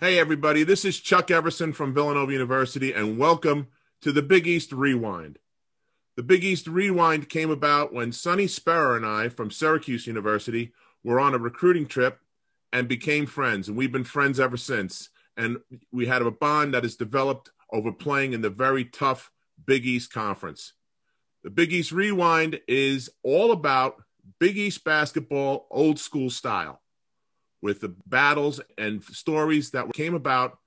Hey, everybody, this is Chuck Everson from Villanova University, and welcome to the Big East Rewind. The Big East Rewind came about when Sonny Sparrow and I from Syracuse University were on a recruiting trip and became friends, and we've been friends ever since. And we had a bond that has developed over playing in the very tough Big East Conference. The Big East Rewind is all about Big East basketball, old school style with the battles and stories that came about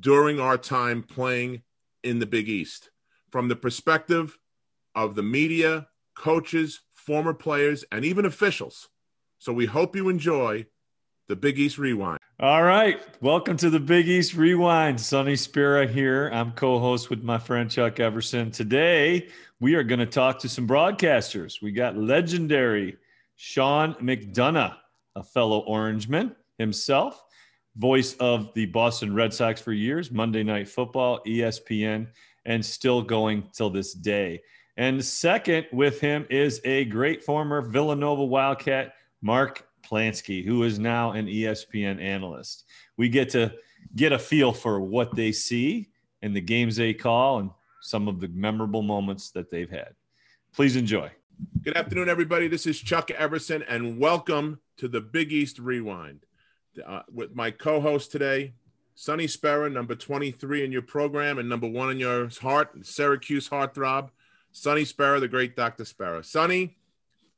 during our time playing in the Big East from the perspective of the media, coaches, former players, and even officials. So we hope you enjoy the Big East Rewind. All right. Welcome to the Big East Rewind. Sonny Spira here. I'm co host with my friend Chuck Everson. Today, we are going to talk to some broadcasters. We got legendary Sean McDonough, a fellow Orangeman himself, voice of the Boston Red Sox for years, Monday Night Football, ESPN, and still going till this day. And second with him is a great former Villanova Wildcat, Mark Plansky, who is now an ESPN analyst. We get to get a feel for what they see and the games they call and some of the memorable moments that they've had. Please enjoy. Good afternoon, everybody. This is Chuck Everson, and welcome to the Big East Rewind uh, with my co-host today, Sonny Sparrow, number 23 in your program and number one in your heart, Syracuse heartthrob. Sonny Sparrow, the great Dr. Sparrow. Sonny,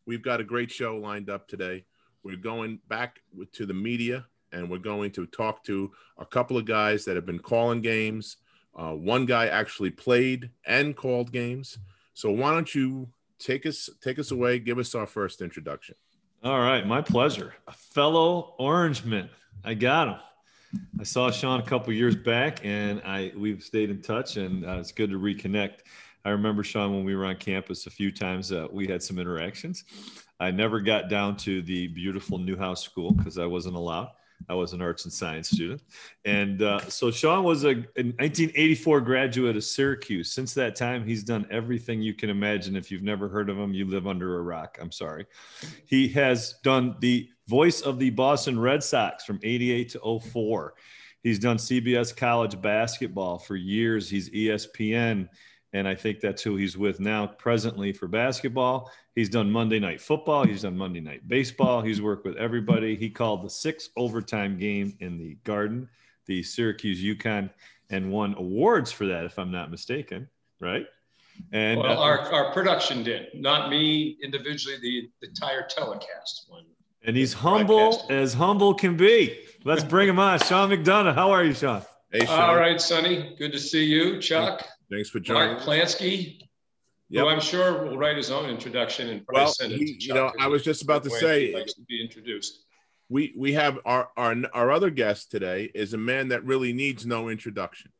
we've got a great show lined up today. We're going back to the media and we're going to talk to a couple of guys that have been calling games. Uh, one guy actually played and called games. So why don't you take us take us away? Give us our first introduction. All right, my pleasure. A fellow Orangeman. I got him. I saw Sean a couple years back, and I we've stayed in touch, and uh, it's good to reconnect. I remember Sean when we were on campus a few times. Uh, we had some interactions. I never got down to the beautiful Newhouse School because I wasn't allowed. I was an arts and science student. And uh, so Sean was a, a 1984 graduate of Syracuse. Since that time, he's done everything you can imagine. If you've never heard of him, you live under a rock. I'm sorry. He has done the voice of the Boston Red Sox from 88 to 04. He's done CBS college basketball for years. He's ESPN and I think that's who he's with now presently for basketball. He's done Monday Night Football. He's done Monday Night Baseball. He's worked with everybody. He called the six overtime game in the Garden, the Syracuse UConn, and won awards for that, if I'm not mistaken. Right? And well, uh, our, our production did, not me individually. The, the entire telecast won. And he's humble as humble can be. Let's bring him on. Sean McDonough. How are you, Sean? Hey, Sean. All right, Sonny. Good to see you, Chuck. Thanks for joining. Mark Plansky, yep. who I'm sure will write his own introduction and probably well, he, you know, I was just about to say, likes to be introduced. We we have our, our our other guest today is a man that really needs no introduction.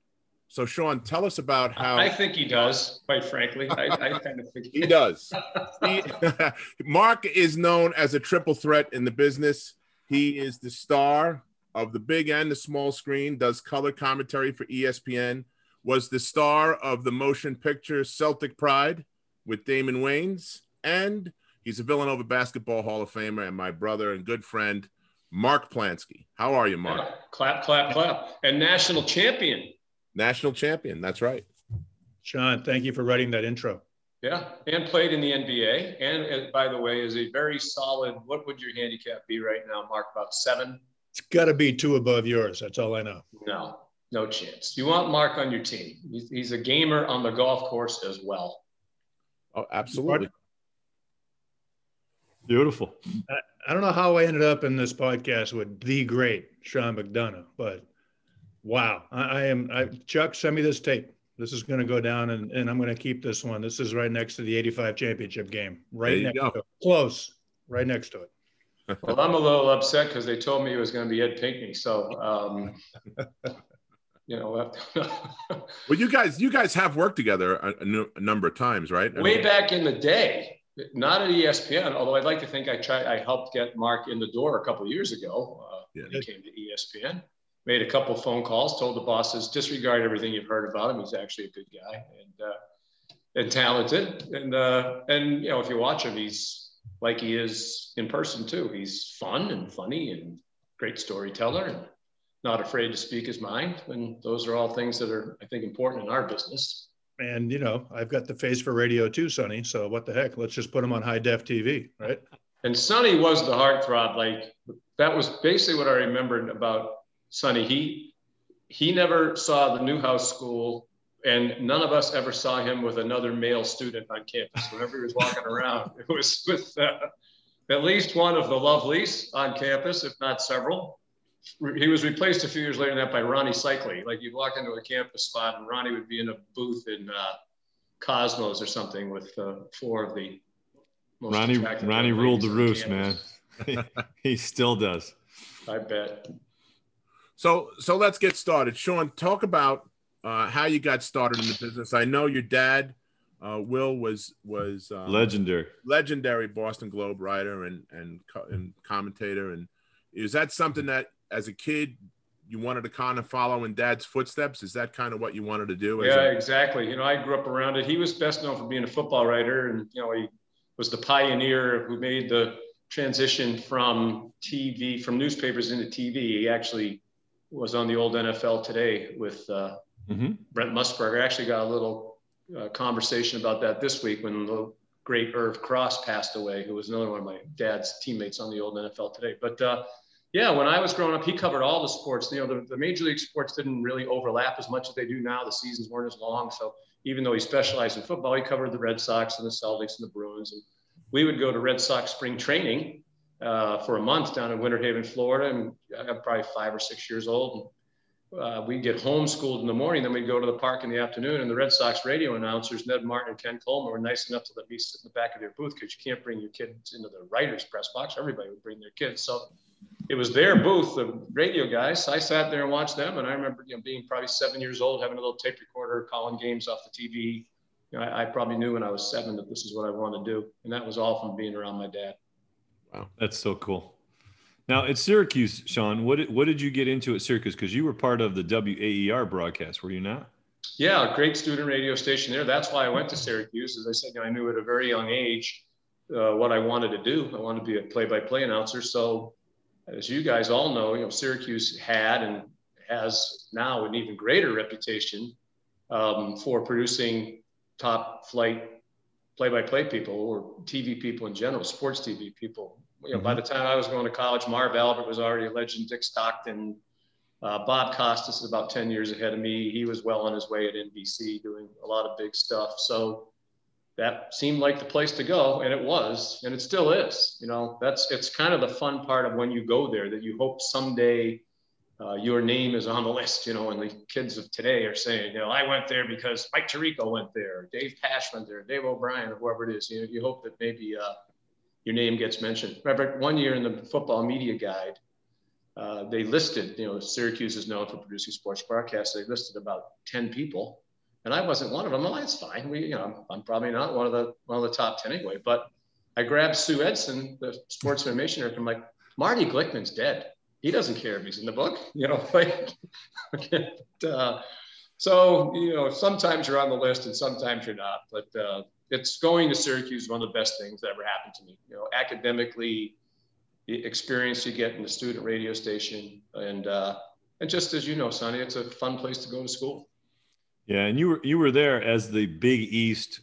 So, Sean, tell us about how. I think he does, quite frankly. I, I kind of think he does. he, Mark is known as a triple threat in the business. He is the star of the big and the small screen, does color commentary for ESPN, was the star of the motion picture Celtic Pride with Damon Wayans, and he's a Villanova Basketball Hall of Famer and my brother and good friend, Mark Plansky. How are you, Mark? Yeah. Clap, clap, clap. And national champion. National champion. That's right. Sean, thank you for writing that intro. Yeah, and played in the NBA. And uh, by the way, is a very solid. What would your handicap be right now, Mark? About seven. It's got to be two above yours. That's all I know. No, no chance. You want Mark on your team. He's, he's a gamer on the golf course as well. Oh, absolutely. Beautiful. I, I don't know how I ended up in this podcast with the great Sean McDonough, but wow, I, I am. I, Chuck, send me this tape. This is going to go down, and, and I'm going to keep this one. This is right next to the '85 championship game. Right next go. to it. Close. Right next to it. well, I'm a little upset because they told me it was going to be Ed Pinckney. So um, you know. well, you guys, you guys have worked together a, a number of times, right? Way back in the day, not at ESPN. Although I'd like to think I tried, I helped get Mark in the door a couple years ago. Uh, yeah. He came to ESPN. Made a couple phone calls, told the bosses disregard everything you've heard about him. He's actually a good guy and uh, and talented. And uh, and you know, if you watch him, he's like he is in person too. He's fun and funny and great storyteller and not afraid to speak his mind. And those are all things that are, I think, important in our business. And, you know, I've got the face for radio too, Sonny. So what the heck? Let's just put him on high def TV, right? And Sonny was the heartthrob. Like that was basically what I remembered about Sonny. He, he never saw the Newhouse School and none of us ever saw him with another male student on campus. Whenever he was walking around, it was with uh, at least one of the Lovelies on campus, if not several. He was replaced a few years later than that by Ronnie Seikaly. Like you'd walk into a campus spot and Ronnie would be in a booth in uh, Cosmos or something with uh, four of the Ronnie Ronnie ruled the roost, man. he still does. I bet. So so let's get started. Sean, talk about uh, how you got started in the business. I know your dad, uh, Will, was was um, legendary, legendary Boston Globe writer and and and commentator. And is that something that, as a kid, you wanted to kind of follow in Dad's footsteps? Is that kind of what you wanted to do? Yeah, a- exactly. You know, I grew up around it. He was best known for being a football writer, and you know, he was the pioneer who made the transition from TV, from newspapers into TV. He actually was on the old NFL Today with uh, mm-hmm. Brent Musburger. I actually got a little uh, conversation about that this week when the great Irv Cross passed away, who was another one of my dad's teammates on the old NFL Today. But uh, yeah, when I was growing up, he covered all the sports. You know, the, the major league sports didn't really overlap as much as they do now. The seasons weren't as long, so even though he specialized in football, he covered the Red Sox and the Celtics and the Bruins. And we would go to Red Sox spring training uh, for a month down in Winter Haven, Florida. And I'm probably five or six years old. And, uh, we'd get homeschooled in the morning, then we'd go to the park in the afternoon. And the Red Sox radio announcers, Ned Martin and Ken Coleman, were nice enough to let me sit in the back of their booth because you can't bring your kids into the writer's press box. Everybody would bring their kids. So it was their booth, the radio guys. I sat there and watched them. And I remember you know, being probably seven years old, having a little tape recorder, calling games off the TV. You know, I, I probably knew when I was seven that this is what I wanted to do. And that was all from being around my dad. Wow. That's so cool. Now at Syracuse, Sean, what did, what did you get into at Syracuse? Because you were part of the WAER broadcast, were you not? Yeah, great student radio station there. That's why I went to Syracuse. As I said, you know, I knew at a very young age uh, what I wanted to do. I wanted to be a play-by-play announcer. So, as you guys all know, you know, Syracuse had and has now an even greater reputation um, for producing top-flight play-by-play people or TV people in general, sports TV people you know, mm-hmm. by the time I was going to college, Marv Albert was already a legend. Dick Stockton, uh, Bob Costas is about 10 years ahead of me. He was well on his way at NBC doing a lot of big stuff. So that seemed like the place to go. And it was, and it still is, you know, that's, it's kind of the fun part of when you go there that you hope someday uh, your name is on the list, you know, and the kids of today are saying, you know, I went there because Mike Tirico went there, Dave Pasch went there, Dave O'Brien, or whoever it is. You know, you hope that maybe, uh, your name gets mentioned. Remember, one year in the football media guide, uh, they listed, you know, Syracuse is known for producing sports broadcasts. They listed about 10 people, and I wasn't one of them. Well, that's fine. We, you know, I'm probably not one of the one of the top 10 anyway. But I grabbed Sue Edson, the sports information director. I'm like, Marty Glickman's dead. He doesn't care if he's in the book, you know. Like, uh, so you know, sometimes you're on the list and sometimes you're not. But uh, it's going to Syracuse is one of the best things that ever happened to me. You know, academically, the experience you get in the student radio station, and uh, and just as you know, Sonny, it's a fun place to go to school. Yeah, and you were you were there as the Big East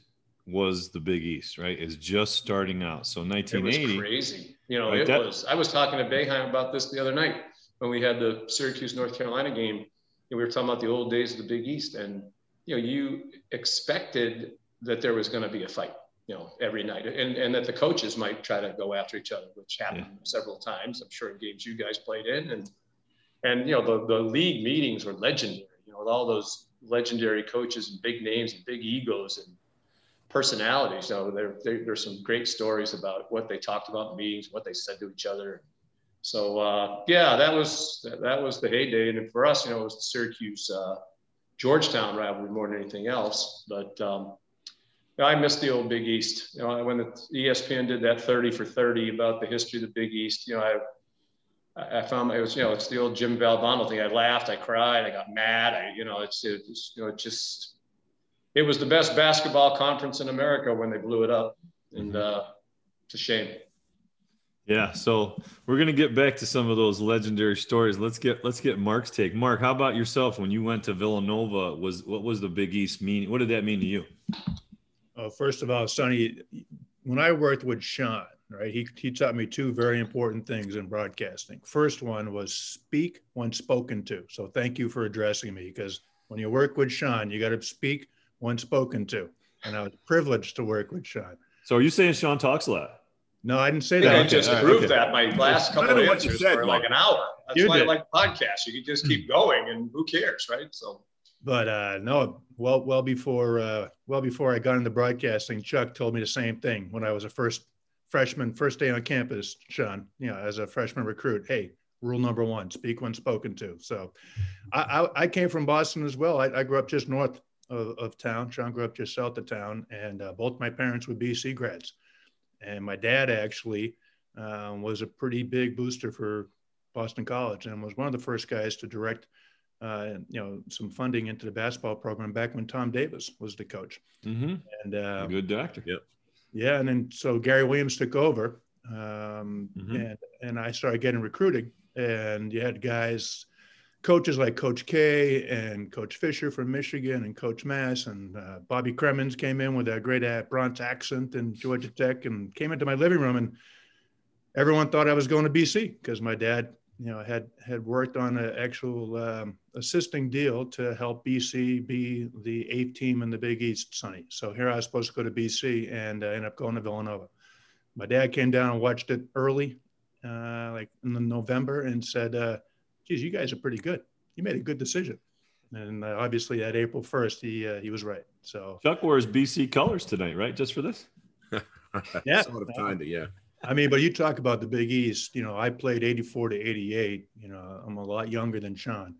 was the Big East, right? Is just starting out. So 1980. It was crazy. You know, right, it that, was. I was talking to Boeheim about this the other night when we had the Syracuse North Carolina game, and we were talking about the old days of the Big East, and you know, you expected that there was going to be a fight, you know, every night, and and that the coaches might try to go after each other, which happened yeah. several times. I'm sure in games you guys played in, and and you know the the league meetings were legendary. You know, with all those legendary coaches and big names and big egos and personalities. You know, there, there there's some great stories about what they talked about in meetings, what they said to each other. So uh, yeah, that was that was the heyday, and for us, you know, it was the Syracuse uh, Georgetown rivalry more than anything else. But um, I miss the old Big East. You know, when the ESPN did that 30 for 30 about the history of the Big East, you know, I, I found it was, you know, it's the old Jim Valvano thing. I laughed, I cried, I got mad. I, you know, it's, it's you know, it just, it was the best basketball conference in America when they blew it up. And uh, it's a shame. Yeah, so we're gonna get back to some of those legendary stories. Let's get let's get Mark's take. Mark, how about yourself? When you went to Villanova, was what was the Big East mean? What did that mean to you? Oh, first of all, Sonny, when I worked with Sean, right, he he taught me two very important things in broadcasting. First one was speak when spoken to. So thank you for addressing me because when you work with Sean, you got to speak when spoken to. And I was privileged to work with Sean. So are you saying Sean talks a lot? No, I didn't say I that. I okay. just right, proved okay. that my last couple of answers said, were like an hour. That's You why did. I like podcasts. You can just keep going, and who cares, right? So But uh, no, well, well before uh, well before I got into broadcasting, Chuck told me the same thing when I was a first freshman, first day on campus. Sean, you know, as a freshman recruit, hey, rule number one: speak when spoken to. So, I, I, I came from Boston as well. I, I grew up just north of, of town. Sean grew up just south of town, and uh, both my parents were BC grads. And my dad actually um, was a pretty big booster for Boston College, and was one of the first guys to direct uh, you know, some funding into the basketball program back when Tom Davis was the coach. Mm-hmm. And uh, Good doctor. Yep. Yeah, and then so Gary Williams took over, um, Mhm. and and I started getting recruiting, and you had guys, coaches like Coach K and Coach Fisher from Michigan and Coach Mass and uh, Bobby Cremins came in with that great uh, Bronx accent and Georgia Tech and came into my living room and everyone thought I was going to BC because my dad, you know, had had worked on an actual um, assisting deal to help BC be the eighth team in the Big East, Sonny. So here I was supposed to go to BC and uh, ended up going to Villanova. My dad came down and watched it early, uh, like in the November, and said, uh, "Geez, you guys are pretty good. You made a good decision." And uh, obviously, at April first, he uh, he was right. So Chuck wears BC colors tonight, right? Just for this. Yeah. sort of, kind of, yeah. I mean, but you talk about the Big East. You know, I played '84 to '88. You know, I'm a lot younger than Sean,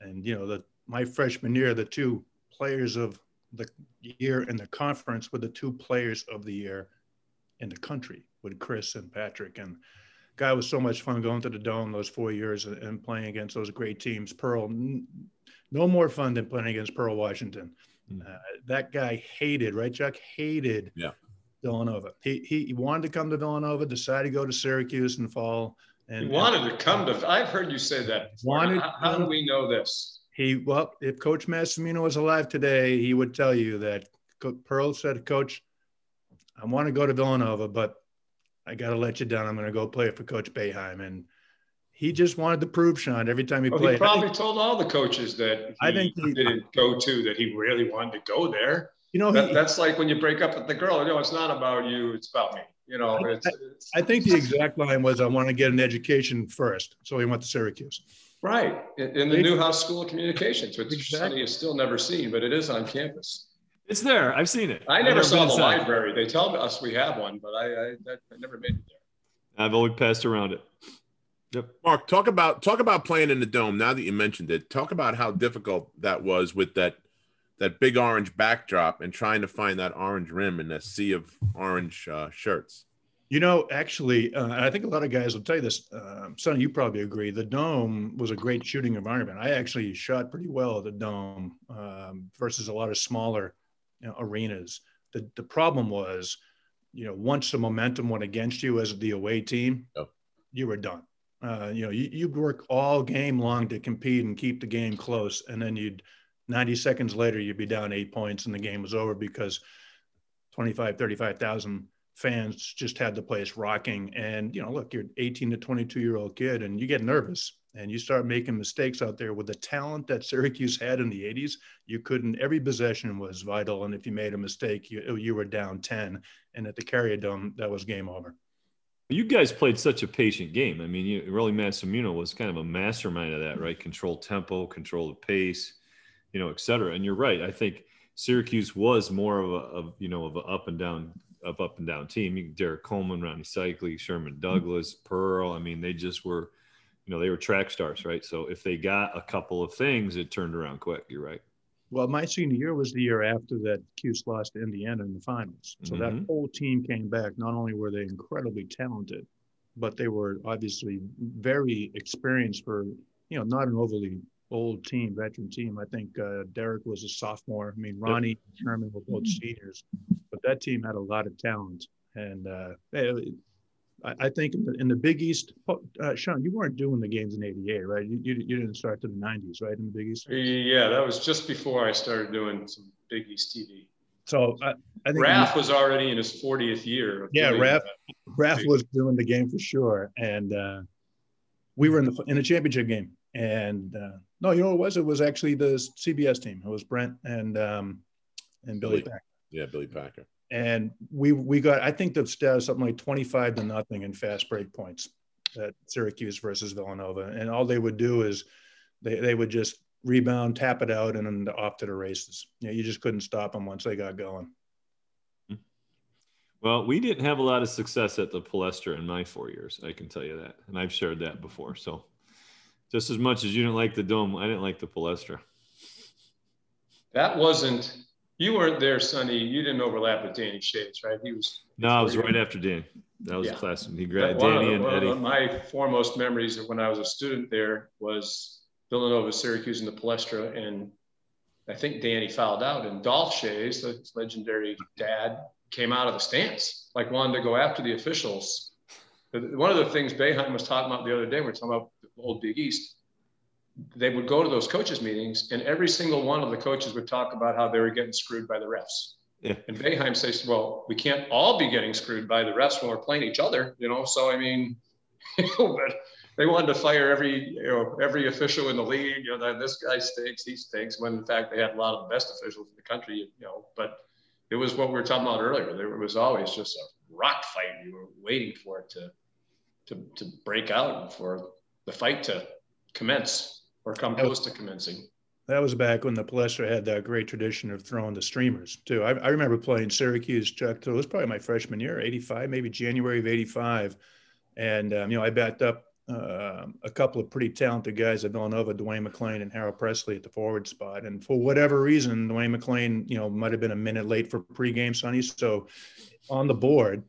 and you know, the my freshman year, the two players of the year in the conference were the two players of the year in the country with Chris and Patrick. And guy was so much fun going to the dome those four years and, playing against those great teams. Pearl, no more fun than playing against Pearl Washington. Mm. Uh, that guy hated, right, Chuck? Hated Yeah. Villanova. He, he he wanted to come to Villanova, decided to go to Syracuse in fall, and you wanted to come to. I've heard you say that. Before. Wanted- how, how do we know this? he well, if Coach Massimino was alive today, he would tell you that Pearl said, "Coach, I want to go to Villanova, but I got to let you down. I'm going to go play for Coach Boeheim." And he just wanted to prove Sean every time he Well, played. he probably told all the coaches that he, I think he- didn't go to that he really wanted to go there. You know, That, he, that's like when you break up with the girl. You know, it's not about you; it's about me. You know, I- it's, it's I think the exact line was, "I want to get an education first. So he went to Syracuse. right in, in the Newhouse School of Communications, which Exactly. Sonny has still never seen, but it is on campus. It's there. I've seen it. I I've never saw the inside. library. They tell us we have one, but I, I, I never made it there. I've always passed around it. Yep. Mark, talk about talk about playing in the dome. Now that you mentioned it, talk about how difficult that was with that that big orange backdrop and trying to find that orange rim in a sea of orange uh, shirts. You know, actually, uh, I think a lot of guys will tell you this. Uh, Sonny, you probably agree. The dome was a great shooting environment. I actually shot pretty well at the dome um, versus a lot of smaller you know, arenas. The the problem was, you know, once the momentum went against you as the away team, you were done. Uh, you know, you, you'd work all game long to compete and keep the game close, and then you'd 90 seconds later you'd be down eight points and the game was over because 25, 35,000 fans just had the place rocking. And, you know, look, you're 18 to 22 year old kid and you get nervous and you start making mistakes out there with the talent that Syracuse had in the 80s. You couldn't, every possession was vital. And if you made a mistake, you, you were down 10. And at the Carrier Dome, that was game over. You guys played such a patient game. I mean, you, Rollie Massimino was kind of a mastermind of that, right? Control tempo, control the pace, you know, et cetera. And you're right. I think Syracuse was more of a, of, you know, of an up and down, of up and down team. Derrick Coleman, Ronnie Seikaly, Sherman Douglas, Pearl. I mean, they just were, you know, they were track stars, right? So if they got a couple of things, it turned around quick. You're right. Well, my senior year was the year after that Cuse lost to Indiana in the finals. So that Mhm. whole team came back. Not only were they incredibly talented, but they were obviously very experienced for, you know, not an overly old team, veteran team. I think uh, Derrick was a sophomore. I mean, Ronnie and Sherman were both seniors, but that team had a lot of talent. And uh, I, I think in the, in the, Big East, uh, Sean, you weren't doing the games in '88, right? You, you, you didn't start to the '90s, right? In the Big East. Yeah, that was just before I started doing some Big East TV. So I, I think Raf was already in his 40th year. Yeah, Raff, Raf was doing the game for sure, and uh, we were in the in a championship game. And uh, no, you know what it was? It was actually the CBS team. It was Brent and um, and Billy, Billy Packer. Yeah, Billy Packer. And we we got I think the stat was something like 25 to nothing in fast break points at Syracuse versus Villanova. And all they would do is they, they would just rebound, tap it out, and then off to the races. Yeah, you just couldn't stop them once they got going. Well, we didn't have a lot of success at the Palestra in my four years. I can tell you that, and I've shared that before. So, just as much as you didn't like the dome, I didn't like the Palestra. That wasn't. You weren't there, Sonny. You didn't overlap with Danny Schayes, right? He was. No, I was right after Danny. That was yeah. class. He grabbed Danny the, and Eddie. my foremost memories of when I was a student there was Villanova, Syracuse, and the Palestra, and I think Danny fouled out, and Dolph Schayes, the legendary dad, came out of the stands, like wanted to go after the officials. One of the things Boeheim was talking about the other day, we are talking about old Big East. They would go to those coaches meetings, and every single one of the coaches would talk about how they were getting screwed by the refs. Yeah. And Boeheim says, "Well, we can't all be getting screwed by the refs when we're playing each other, you know." So I mean, you know, but they wanted to fire every you know every official in the league. You know, this guy stinks, he stinks. When in fact they had a lot of the best officials in the country. You know, but it was what we were talking about earlier. There was always just a rock fight. You were waiting for it to to to break out for the fight to commence or come close to commencing. That was back when the Palestra had that great tradition of throwing the streamers too. I, I remember playing Syracuse, Chuck. So it was probably my freshman year, '85, maybe January of '85, and um, you know I backed up uh, a couple of pretty talented guys at Villanova, Dwayne McClain and Harold Pressley at the forward spot. And for whatever reason, Dwayne McClain, you know, might have been a minute late for pregame, Sonny. So on the board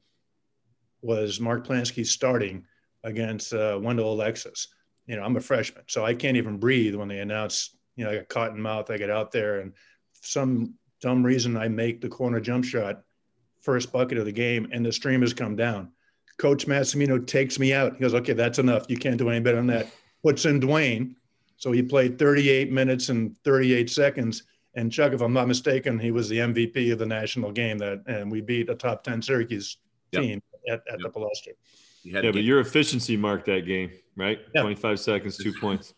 was Mark Plansky starting against uh, Wendell Alexis. You know, I'm a freshman, so I can't even breathe when they announce, you know, I got cotton mouth. I get out there and some dumb reason I make the corner jump shot first bucket of the game and the stream has come down Coach Massimino takes me out. He goes, okay, that's enough. You can't do any better than that. Puts in Dwayne. So he played 38 minutes and 38 seconds. And Chuck, if I'm not mistaken, he was the MVP of the national game that, and we beat a top 10 Syracuse team at, at yep. the Palestra. Yeah, but your efficiency marked that game, right? Yeah. 25 seconds, two points.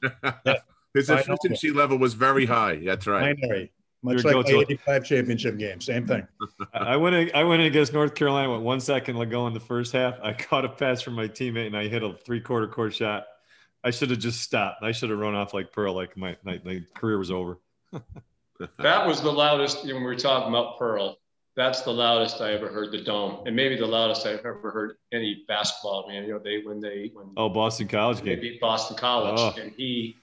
yeah. His efficiency level was very high. That's right. Binary. Much Your like the 85 championship game, same thing. I went in, I went in against North Carolina with one second to go in the first half. I caught a pass from my teammate and I hit a three quarter court shot. I should have just stopped. I should have run off like Pearl, like my, my, my career was over. that was the loudest when we were talking about Pearl. That's the loudest I ever heard the dome, and maybe the loudest I've ever heard any basketball. Man, you know, they when they when oh Boston College game, beat Boston College, oh. and he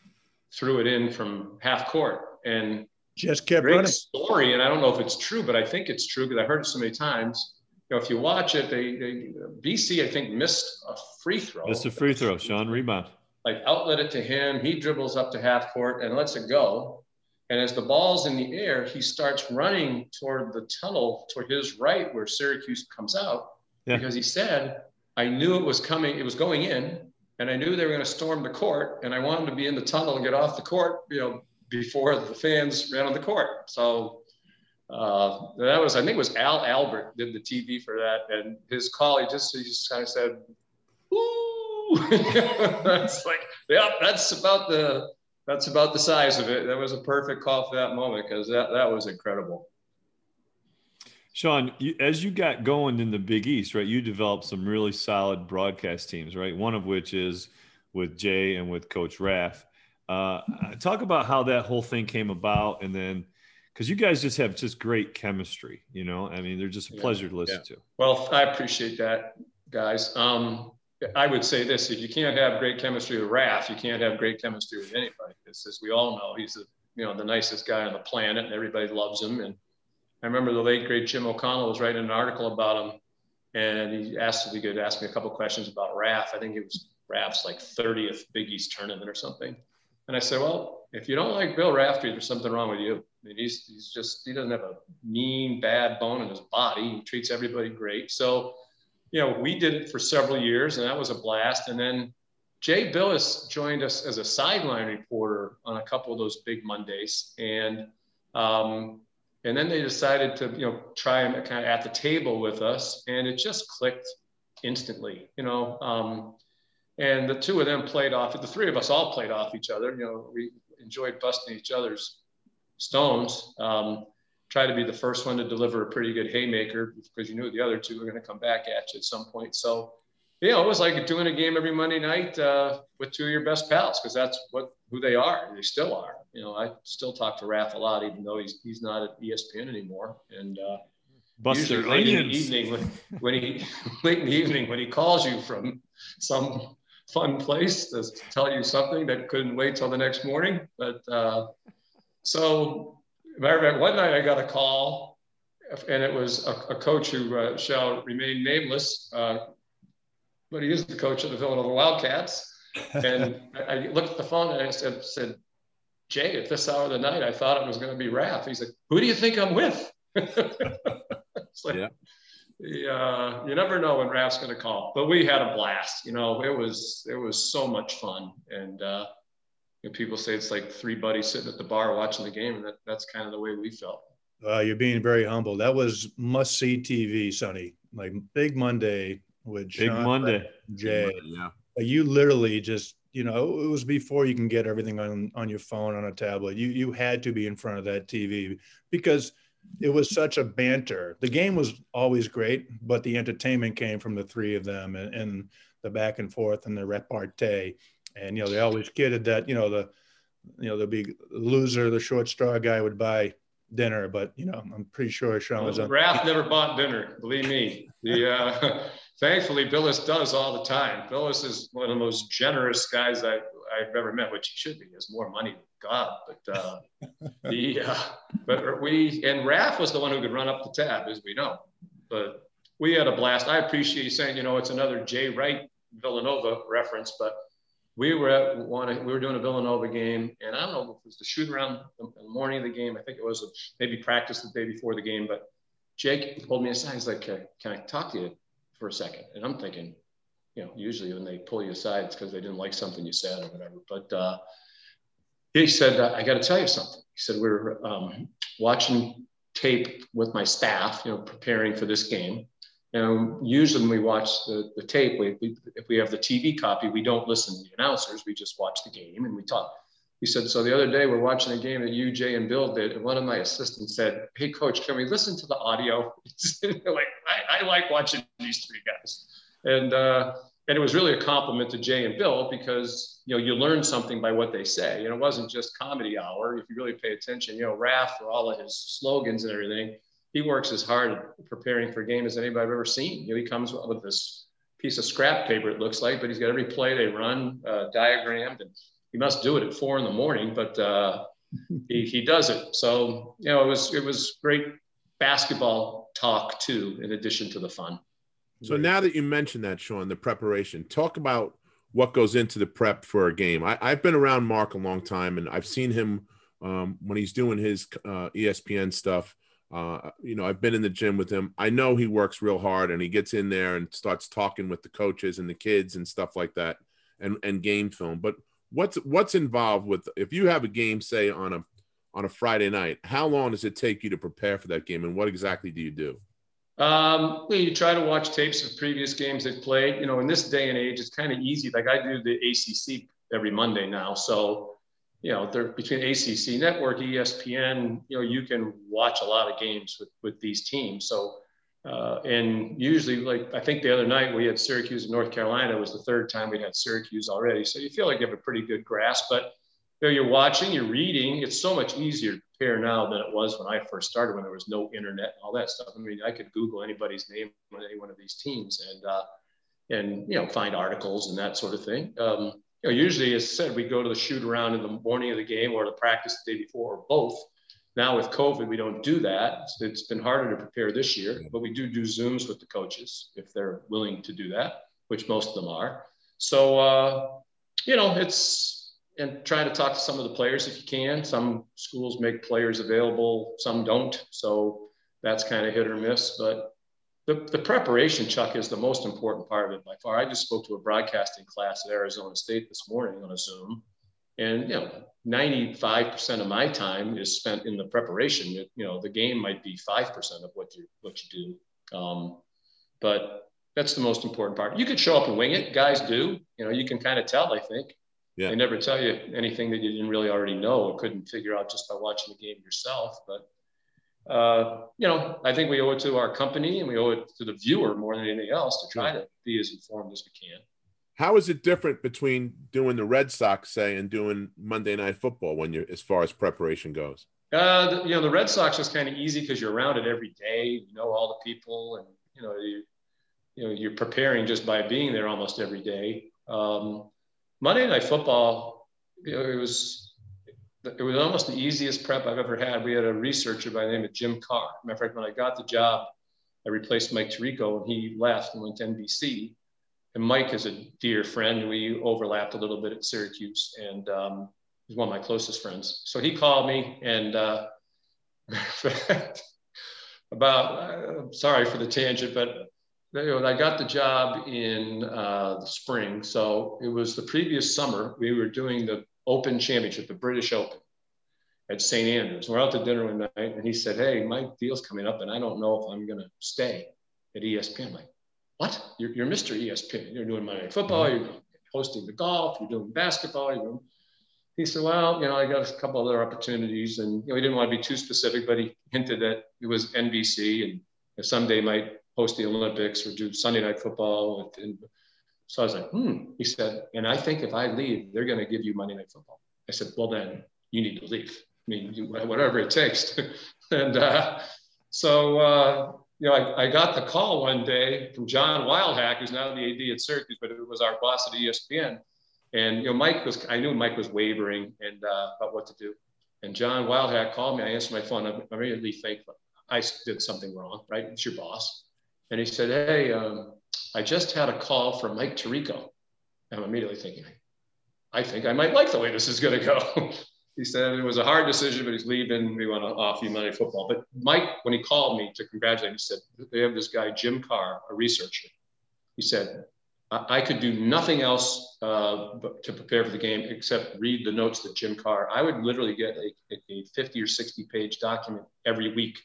threw it in from half court, and just kept Great running. story, and I don't know if it's true, but I think it's true because I heard it so many times. You know, if you watch it, they, they BC I think missed a free throw. Missed a free throw. Sean rebound. Like outlet it to him. He dribbles up to half court and lets it go. And as the ball's in the air, he starts running toward the tunnel toward his right where Syracuse comes out yeah. because he said, I knew it was coming, it was going in, and I knew they were going to storm the court, and I wanted to be in the tunnel and get off the court, you know, before the fans ran on the court. So uh, that was, I think it was Al Albert did the TV for that. And his call, he just, he just kind of said, ooh, that's like, yeah, that's about the, that's about the size of it. That was a perfect call for that moment because that, that was incredible. Sean, you, as you got going in the Big East, right, you developed some really solid broadcast teams, right? One of which is with Jay and with Coach Raff. Uh, talk about how that whole thing came about, and then because you guys just have just great chemistry. You know, I mean, they're just a pleasure to listen yeah. to. Well, I appreciate that, guys. Um, I would say this: if you can't have great chemistry with Raph, you can't have great chemistry with anybody. Because as we all know, he's the you know the nicest guy on the planet, and everybody loves him. And I remember the late great Jim O'Connell was writing an article about him, and he asked if he could ask me a couple questions about Raph. I think it was Raph's like 30th Big East tournament or something. And I said, well, if you don't like Bill Raftery, there's something wrong with you. I mean, he's, he's just, he doesn't have a mean, bad bone in his body. He treats everybody great. So you know, we did it for several years, and that was a blast. And then Jay Bilas joined us as a sideline reporter on a couple of those big Mondays, and um, and then they decided to you know try him kind of at the table with us, and it just clicked instantly. You know, um, and the two of them played off. The three of us all played off each other. You know, we enjoyed busting each other's stones. Um, try to be the first one to deliver a pretty good haymaker because you knew the other two were going to come back at you at some point. So, you know, it was like doing a game every Monday night uh, with two of your best pals because that's what who they are. They still are. You know, I still talk to Raph a lot, even though he's he's not at ESPN anymore. And uh, Buster late in the evening when, when he late in the evening when he calls you from some fun place to tell you something that couldn't wait till the next morning. But uh, so one night I got a call, and it was a, a coach who uh, shall remain nameless, uh, but he is the coach of the Villanova Wildcats. And I, I, looked at the phone and I said, said, Jay, at this hour of the night, I thought it was going to be Raph. He's like, Who do you think I'm with? it's like, yeah. The, uh, you never know when Raph's going to call, but we had a blast. You know, it was it was so much fun, and uh, you know, people say it's like three buddies sitting at the bar watching the game, and that, that's kind of the way we felt. Uh, you're being very humble. That was must see TV, Sonny. Like Big Monday with Big Sean Monday, Jay. Monday, yeah. You literally just, you know, it was before you can get everything on on your phone on a tablet. You you had to be in front of that TV because it was such a banter. The game was always great, but the entertainment came from the three of them and, and the back and forth and the repartee and you know they always kidded that you know the you know the big loser, the short straw guy would buy dinner, but you know I'm pretty sure Sean was on. Raph never bought dinner, believe me. The uh, thankfully Bilas does all the time. Bilas is one of the most generous guys I, I've ever met, which he should be. He has more money than God, but uh, the uh, but we and Raph was the one who could run up the tab, as we know. But we had a blast. I appreciate you saying, you know, it's another Jay Wright Villanova reference, but we were at one, we were doing a Villanova game, and I don't know if it was the shoot around the morning of the game. I think it was maybe practice the day before the game, but Jake pulled me aside. He's like, "Can I talk to you for a second? And I'm thinking, you know, usually when they pull you aside, it's because they didn't like something you said or whatever. But uh, he said, "I got to tell you something." He said, "We're um, watching tape with my staff, you know, preparing for this game." And usually when we watch the, the tape, we, we, if we have the TV copy, we don't listen to the announcers. We just watch the game and we talk. He said, so the other day we're watching a game that you, Jay, and Bill did, and one of my assistants said, "Hey, coach, can we listen to the audio?" like I, I, like watching these three guys, and uh, and it was really a compliment to Jay and Bill because you know you learn something by what they say. And it wasn't just comedy hour. If you really pay attention, you know, Raph for all of his slogans and everything he works as hard preparing for a game as anybody I've ever seen. You know, he comes with this piece of scrap paper, it looks like, but he's got every play they run uh, diagrammed, and he must do it at four in the morning, but uh, he, he does it. So, you know, it was it was great basketball talk too, in addition to the fun. So now that you mentioned that, Sean, the preparation, talk about what goes into the prep for a game. I, have been around Mark a long time, and I've seen him um, when he's doing his uh, ESPN stuff. Uh, you know, I've been in the gym with him. I know he works real hard and he gets in there and starts talking with the coaches and the kids and stuff like that and, and game film. But what's what's involved with if you have a game, say on a on a Friday night, how long does it take you to prepare for that game and what exactly do you do? Um, you try to watch tapes of previous games they've played. You know, in this day and age, it's kind of easy. Like I do the ACC every Monday now, so you know, they're between ACC Network, ESPN, you know, you can watch a lot of games with, with these teams. So, uh, and usually, like I think the other night we had Syracuse and North Carolina it was the third time we'd had Syracuse already. So you feel like you have a pretty good grasp. But you know, you're watching, you're reading. It's so much easier to prepare now than it was when I first started, when there was no internet and all that stuff. I mean, I could Google anybody's name on any one of these teams and uh, and you know find articles and that sort of thing. Um, you know, usually, as said, we go to the shoot around in the morning of the game or the practice the day before or both. Now with COVID, we don't do that. It's been harder to prepare this year, but we do do Zooms with the coaches if they're willing to do that, which most of them are. So, uh, you know, it's and trying to talk to some of the players if you can. Some schools make players available, some don't. So that's kind of hit or miss. But the, the preparation, Chuck, is the most important part of it by far. I just spoke to a broadcasting class at Arizona State this morning on a Zoom, and you know, 95% of my time is spent in the preparation. It, you know, the game might be 5% of what you what you do, um, but that's the most important part. You could show up and wing it. Guys do. You know, you can kind of tell. I think. Yeah. They never tell you anything that you didn't really already know or couldn't figure out just by watching the game yourself. But uh, you know, I think we owe it to our company and we owe it to the viewer more than anything else to try to be as informed as we can. How is it different between doing the Red Sox, say, and doing Monday Night Football when you're as far as preparation goes? Uh, the, you know, the Red Sox is kind of easy because you're around it every day. You know all the people, and you know you, you know you're preparing just by being there almost every day. Um, Monday Night Football, you know, it was it was almost the easiest prep I've ever had. We had a researcher by the name of Jim Carr. Matter of fact, when I got the job, I replaced Mike Tirico and he left and went to NBC. And Mike is a dear friend. We overlapped a little bit at Syracuse and um, he's one of my closest friends. So he called me and uh, about, uh, sorry for the tangent, but I got the job in uh, the spring. So it was the previous summer. We were doing the Open Championship, the British Open at St. Andrews. We're out to dinner one night, and he said, "Hey, my deal's coming up, and I don't know if I'm going to stay at ESPN." I'm like, what? You're, you're Mr. ESPN. You're doing Monday Night Football. Mm-hmm. You're hosting the golf. You're doing basketball. You're doing... He said, "Well, you know, I got a couple other opportunities, and you know, he didn't want to be too specific, but he hinted that it was NBC, and someday might host the Olympics or do Sunday Night Football." And, so I was like, hmm. He said, and I think if I leave, they're going to give you Monday Night Football. I said, well, then you need to leave. I mean, whatever it takes. and uh, so, uh, you know, I, I, got the call one day from John Wildhack, who's now the AD at Syracuse, but it was our boss at ESPN. And, you know, Mike was, I knew Mike was wavering and uh, about what to do. And John Wildhack called me. I answered my phone. I'm immediately think I did something wrong, right? It's your boss. And he said, Hey, um, I just had a call from Mike Tirico. I'm immediately thinking, I think I might like the way this is going to go. he said it was a hard decision, but he's leaving. We want to offer you money football. But Mike, when he called me to congratulate he said, they have this guy, Jim Carr, a researcher. He said, I could do nothing else uh, to prepare for the game except read the notes that Jim Carr. I would literally get a, a 50 or 60 page document every week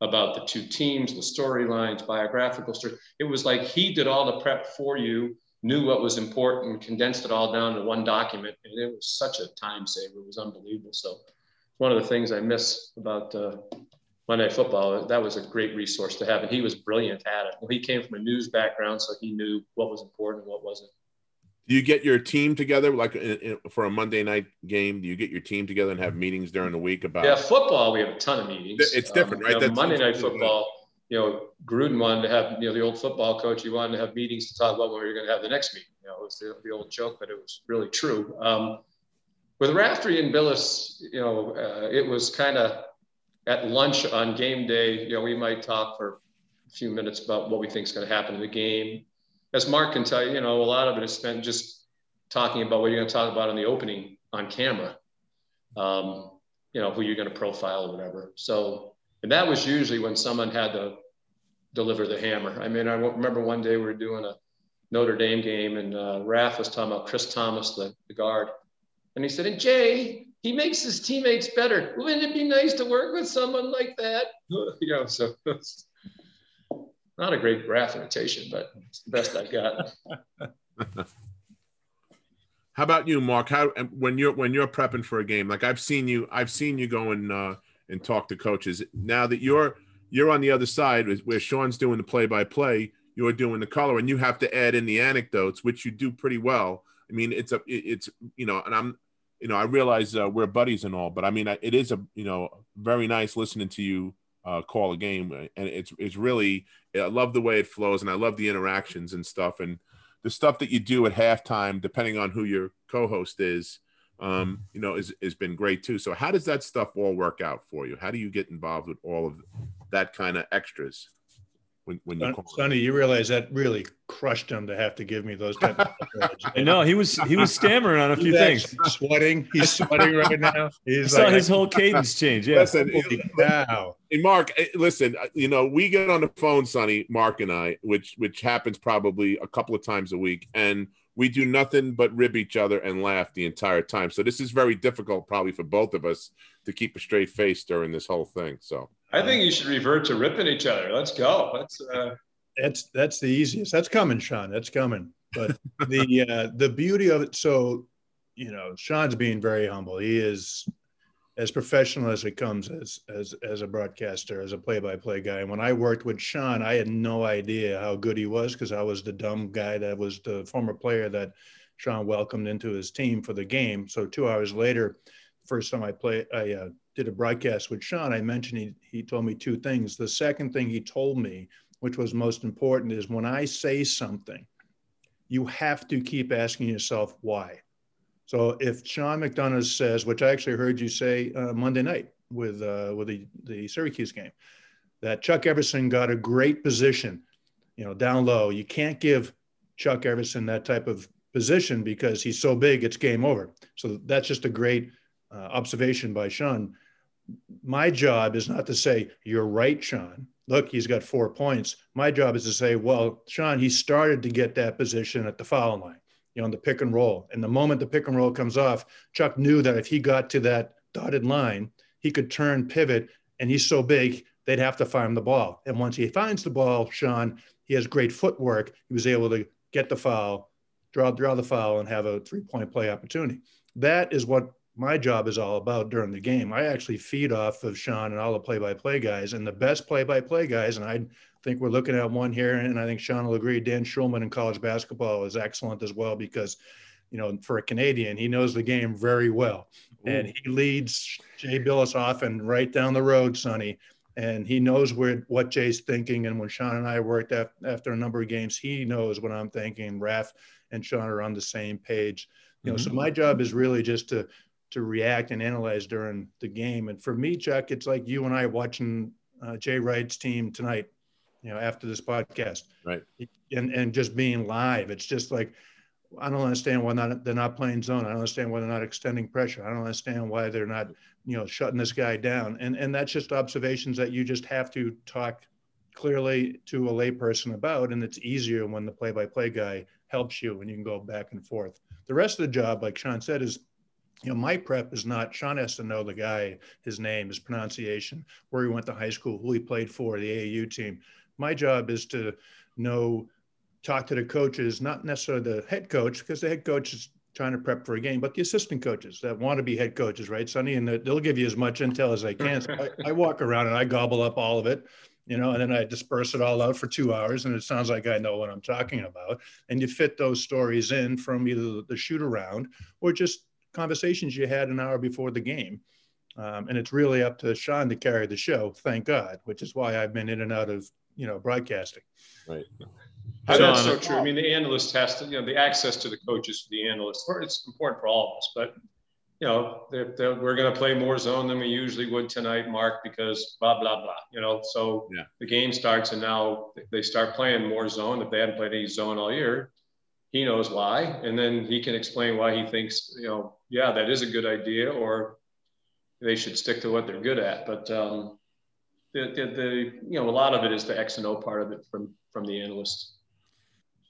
about the two teams, the storylines, biographical stories. It was like he did all the prep for you, knew what was important, condensed it all down to one document, and it was such a time saver. It was unbelievable. So, one of the things I miss about uh, Monday Football, that was a great resource to have, and he was brilliant at it. Well, he came from a news background, so he knew what was important and what wasn't. Do you get your team together like in, in, for a Monday night game? Do you get your team together and have meetings during the week about? Yeah, football we have a ton of meetings. It's different, um, right? You know, Monday night football. You know, Gruden wanted to have you know the old football coach. He wanted to have meetings to talk about when we were going to have the next meeting. You know, it was the, the old joke, but it was really true. Um, with Raftery and Bilas, you know, uh, it was kind of at lunch on game day. You know, we might talk for a few minutes about what we think is going to happen in the game as Mark can tell you, you know, a lot of it is spent just talking about what you're going to talk about in the opening on camera, um, you know, who you're going to profile or whatever. So, and that was usually when someone had to deliver the hammer. I mean, I remember one day we were doing a Notre Dame game and uh, Raf was talking about Chris Thomas, the, the guard. And he said, and Jay, he makes his teammates better. Wouldn't it be nice to work with someone like that? you know, so not a great graph imitation, but it's the best I've got. How about you, Mark? How when you're when you're prepping for a game, like I've seen you, I've seen you go and uh, and talk to coaches. Now that you're you're on the other side, where Sean's doing the play by play, you're doing the color, and you have to add in the anecdotes, which you do pretty well. I mean, it's a it's you know, and I'm you know, I realize uh, we're buddies and all, but I mean, it is a you know very nice listening to you uh, call a game, and it's it's really I love the way it flows, and I love the interactions and stuff, and the stuff that you do at halftime, depending on who your co-host is, um, you know, is has been great too. So how does that stuff all work out for you? How do you get involved with all of that kind of extras? When, when you Sonny, you realize that really crushed him to have to give me those type of I know he was he was stammering on a few things. Sweating. He's sweating right now. He's I saw his whole cadence change. Yeah. Listen, now. Hey, Mark, eh, listen, uh, you know, we get on the phone, Sonny, Mark and I, which which happens probably a couple of times a week, and we do nothing but rib each other and laugh the entire time. So this is very difficult probably for both of us to keep a straight face during this whole thing. So I think you should revert to ripping each other. Let's go. Let's. Uh... That's that's the easiest. That's coming, Sean. That's coming. But the uh, the beauty of it. So, you know, Sean's being very humble. He is as professional as it comes as as as a broadcaster, as a play-by-play guy. And when I worked with Sean, I had no idea how good he was because I was the dumb guy that was the former player that Sean welcomed into his team for the game. So two hours later, first time I played, I uh, did a broadcast with Sean, I mentioned he, he told me two things. The second thing he told me, which was most important, is when I say something, you have to keep asking yourself why. So if Sean McDonough says, which I actually heard you say uh, Monday night with uh, with the, the Syracuse game, that Chuck Everson got a great position, you know, down low. You can't give Chuck Everson that type of position because he's so big, it's game over. So that's just a great uh, observation by Sean my job is not to say, you're right, Sean. Look, he's got four points. My job is to say, well, Sean, he started to get that position at the foul line, you know, on the pick and roll. And the moment the pick and roll comes off, Chuck knew that if he got to that dotted line, he could turn, pivot, and he's so big, they'd have to find the ball. And once he finds the ball, Sean, he has great footwork. He was able to get the foul, draw, draw the foul, and have a three point play opportunity. That is what my job is all about during the game. I actually feed off of Sean and all the play-by-play guys, and the best play-by-play guys. And I think we're looking at one here, and I think Sean will agree. Dan Shulman in college basketball is excellent as well because, you know, for a Canadian, he knows the game very well, Ooh. and he leads Jay Bilas off and right down the road, Sonny. And he knows where what Jay's thinking. And when Sean and I worked after a number of games, he knows what I'm thinking. Raf and Sean are on the same page. You know, mm-hmm. so my job is really just to to react and analyze during the game. And for me, Chuck, it's like you and I watching uh, Jay Wright's team tonight, you know, after this podcast, right? And and just being live, it's just like I don't understand why not they're not playing zone. I don't understand why they're not extending pressure. I don't understand why they're not, you know, shutting this guy down. And and that's just observations that you just have to talk clearly to a layperson about, and it's easier when the play-by-play guy helps you and you can go back and forth. The rest of the job, like Sean said, is you know, my prep is not, Sean has to know the guy, his name, his pronunciation, where he went to high school, who he played for, the AAU team. My job is to know, talk to the coaches, not necessarily the head coach, because the head coach is trying to prep for a game, but the assistant coaches that want to be head coaches, right, Sonny? And they'll give you as much intel as they can. So I, I walk around and I gobble up all of it you know, and then I disperse it all out for two hours, and it sounds like I know what I'm talking about. And you fit those stories in from either the shoot around or just conversations you had an hour before the game. Um, and it's really up to Sean to carry the show, thank God, which is why I've been in and out of, you know, broadcasting. Right. that's so true. I mean, the analyst has to, you know, the access to the coaches for the analysts, it's important for all of us, but you know, they're, they're, we're going to play more zone than we usually would tonight, Mark, because blah, blah, blah, you know, so yeah. the game starts and now they start playing more zone. If they hadn't played any zone all year, he knows why. And then he can explain why he thinks, you know, yeah, that is a good idea, or they should stick to what they're good at. But um, the, the, the, you know, a lot of it is the X and O part of it from from the analyst.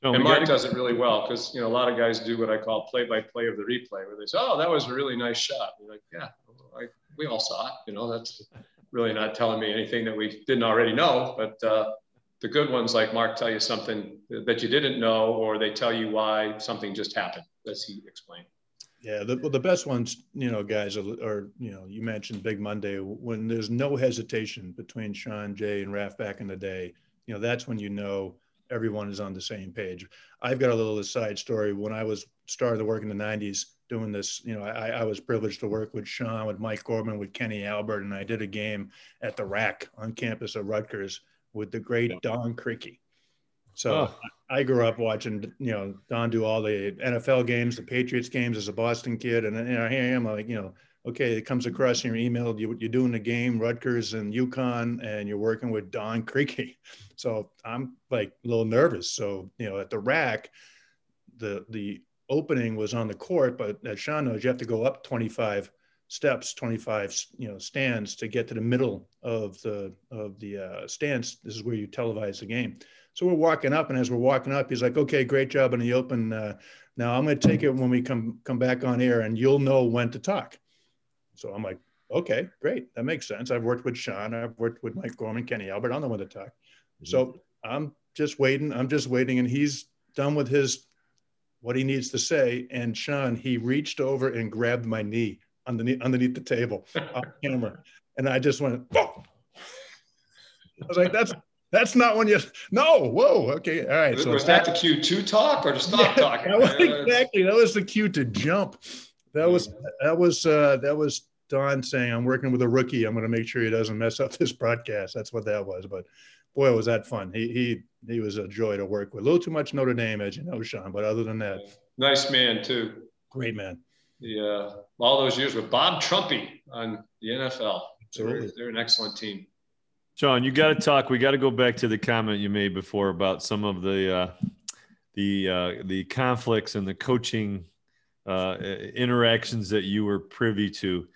So and Mark does it really well because you know a lot of guys do what I call play-by-play of the replay, where they say, "Oh, that was a really nice shot." You're like, "Yeah, I, we all saw it." You know, that's really not telling me anything that we didn't already know. But uh, the good ones, like Mark, tell you something that you didn't know, or they tell you why something just happened, as he explained. Yeah, the, well, the best ones, you know, guys, are, are, you know, you mentioned Big Monday when there's no hesitation between Sean, Jay, and Raf back in the day. You know, that's when you know everyone is on the same page. I've got a little aside story. When I was started to work in the '90s doing this, you know, I, I was privileged to work with Sean, with Mike Gorman, with Kenny Albert, and I did a game at the RAC on campus of Rutgers with the great yeah. Don Criqui. So oh. I grew up watching, you know, Don do all the NFL games, the Patriots games as a Boston kid, and you know, here I am, like, you know, okay, it comes across in your email. You, you're doing the game, Rutgers and UConn, and you're working with Don Criqui. So I'm like a little nervous. So, you know, at the RAC, the, the opening was on the court, but as Sean knows, you have to go up 25 steps, 25, you know, stands to get to the middle of the, of the uh, stands. This is where you televise the game. So we're walking up, and as we're walking up, he's like, "Okay, great job in the open. Uh, now I'm going to take it when we come come back on air, and you'll know when to talk." So I'm like, "Okay, great. That makes sense. I've worked with Sean. I've worked with Mike Gorman, Kenny Albert. I'll know when to talk." Mm-hmm. So I'm just waiting. I'm just waiting, and he's done with his what he needs to say. And Sean, he reached over and grabbed my knee underneath underneath the table off camera, and I just went. Oh! I was like, "That's that's not when you. No, whoa. Okay, all right. So was that, that the cue to talk or to stop yeah, talking? That was, exactly. That was the cue to jump. That was that was uh, that was Don saying, "I'm working with a rookie. I'm going to make sure he doesn't mess up this broadcast." That's what that was. But boy, was that fun. He he he was a joy to work with. A little too much Notre Dame, as you know, Sean. But other than that, nice man too. Great man. Yeah, all those years with Bob Trumpy on the NFL. Absolutely. They're, they're an excellent team. John, you got to talk. We got to go back to the comment you made before about some of the uh, the uh, the conflicts and the coaching uh, interactions that you were privy to.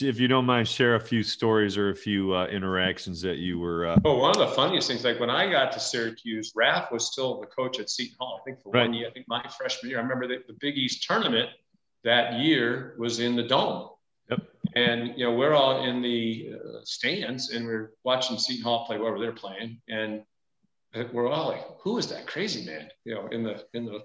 If you don't mind, share a few stories or a few uh, interactions that you were. Uh... Oh, one of the funniest things, like when I got to Syracuse, Raph was still the coach at Seton Hall. I think for right. one year, I think my freshman year. I remember the Big East tournament that year was in the dome and you know, we're all in the uh, stands and we're watching Seton Hall play whatever they're playing, and we're all like, "Who is that crazy man?" You know, in the in the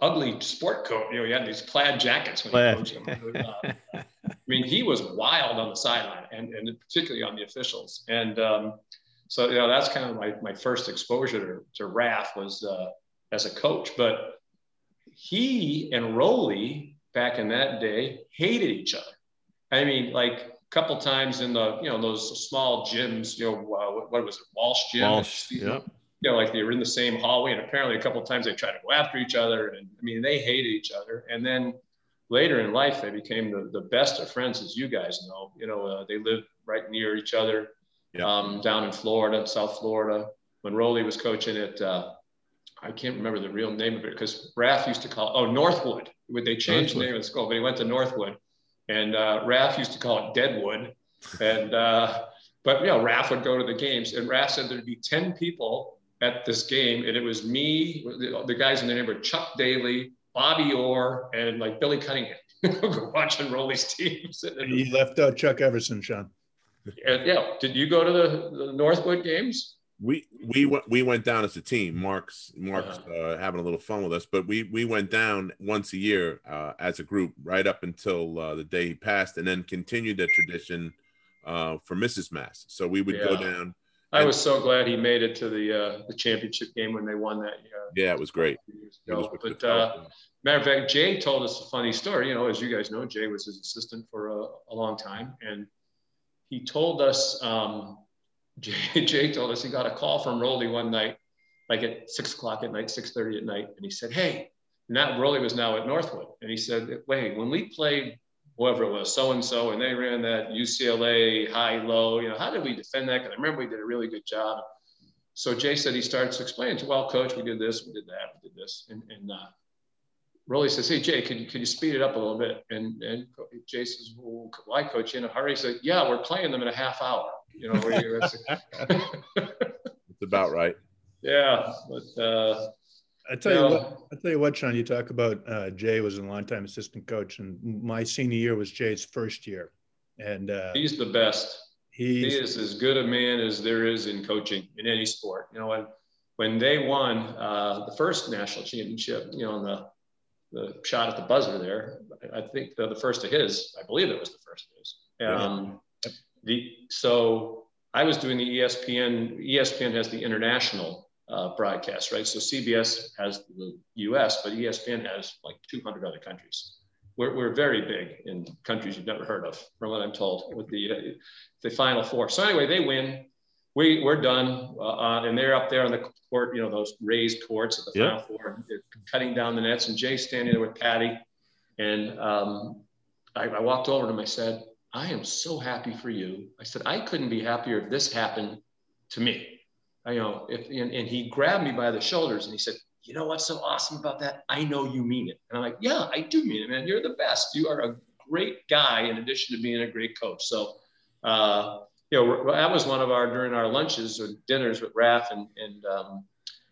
ugly sport coat. You know, he had these plaid jackets when plaid. he coached them. Uh, I mean, he was wild on the sideline, and and particularly on the officials. And um, so, you know, that's kind of my my first exposure to, to Raph was uh, as a coach. But he and Rollie back in that day hated each other. I mean, like a couple times in the, you know, those small gyms, you know, uh, what, was it, Walsh Gym? Walsh, yeah. You know, like they were in the same hallway, and apparently a couple times they tried to go after each other, and I mean, they hated each other. And then later in life, they became the, the best of friends, as you guys know. You know, uh, they lived right near each other yeah. um, down in Florida, South Florida. When Rollie was coaching at, uh, I can't remember the real name of it because Raph used to call, it, oh, Northwood. Would they change the name of the school? But he went to Northwood and uh, Raph used to call it Deadwood. And, uh, but, you know, Raph would go to the games. And Raph said there'd be 10 people at this game. And it was me, the, the guys in the neighborhood, Chuck Daly, Bobby Orr, and like Billy Cunningham watching Rollie's teams. And He left out Chuck Everson, Sean. And, yeah. Did you go to the, the Northwood games? We we went we went down as a team. Mark's Mark's uh-huh. uh, having a little fun with us, but we we went down once a year uh, as a group, right up until uh, the day he passed, and then continued that tradition uh, for Mrs. Mass. So we would yeah. go down. I was so glad he made it to the uh, the championship game when they won that year. Yeah, it was great. It was but uh, matter of fact, Jay told us a funny story. You know, as you guys know, Jay was his assistant for a, a long time, and he told us. Um, Jay, told us he got a call from Rollie one night, like at six o'clock at night, six thirty at night, and he said, "Hey," now Rollie was now at Northwood, and he said, "Wait, when we played whoever it was, so and so, and they ran that UCLA high low, you know, how did we defend that? Because I remember we did a really good job." So Jay said he starts explaining to, well, coach, we did this, we did that, we did this, and, and uh, Rollie says, "Hey Jay, can you you speed it up a little bit?" And and Jay says, "Well, why, coach? You in a hurry?" He said, "Yeah, we're playing them in a half hour." You know, where you it's about right. Yeah, but uh, I tell you, what, I tell you what, Sean. You talk about uh, Jay was a longtime assistant coach, and my senior year was Jay's first year, and uh, he's the best. He's, he is as good a man as there is in coaching in any sport. You know, when when they won uh, the first national championship, you know, the the shot at the buzzer there, I think the, the first of his, I believe it was the first of his. Um, the so I was doing the ESPN. ESPN has the international uh, broadcast, right? So CBS has the U.S., but ESPN has like 200 other countries. We're, we're very big in countries you've never heard of, from what I'm told, with the uh, the Final Four. So anyway, they win. We we're done, uh, uh and they're up there on the court, you know, those raised courts at the yep. Final Four. They're cutting down the nets, and Jay's standing there with Patty, and um, I, I walked over to him. I said, I am so happy for you. I said, I couldn't be happier if this happened to me. I, you know, if, and, and he grabbed me by the shoulders and he said, you know what's so awesome about that? I know you mean it. And I'm like, yeah, I do mean it, man. You're the best. You are a great guy in addition to being a great coach. So, uh, you know, that was one of our, during our lunches or dinners with Raf and, and, um,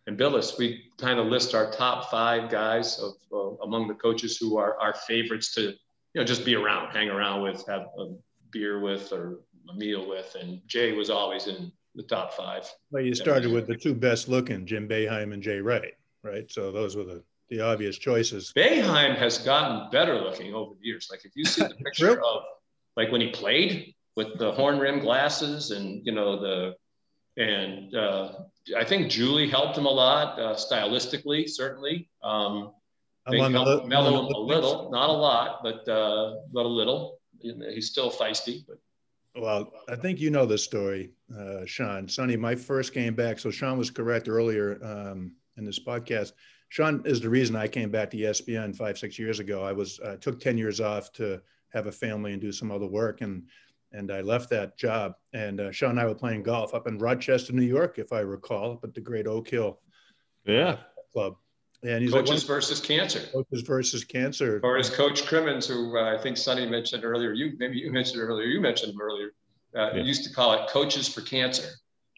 and Bilas, we kind of list our top five guys of uh, among the coaches who are our favorites to, you know, just be around, hang around with, have a beer with, or a meal with. And Jay was always in the top five. Well, you started with the two best looking, Jim Boeheim and Jay Wright, right? So those were the, the obvious choices. Boeheim has gotten better looking over the years. Like if you see the picture of like when he played with the horn rim glasses and you know the and uh, I think Julie helped him a lot uh, stylistically, certainly. Um, Among helped mellow him a little, not a lot, but uh, but a little. He's still feisty, but. Well, I think you know the story, uh, Sean. Sonny, my first came back. So Sean was correct earlier um, in this podcast. Sean is the reason I came back to ESPN five, six years ago. I was uh, took ten years off to have a family and do some other work, and and I left that job. And uh, Sean and I were playing golf up in Rochester, New York, if I recall, up at the Great Oak Hill yeah. Club. And he's coaches like, versus cancer. Coaches versus cancer. Or as Coach Cremins, who uh, I think Sonny mentioned earlier, you maybe you mentioned earlier, you mentioned him earlier, uh, yeah. used to call it coaches for cancer.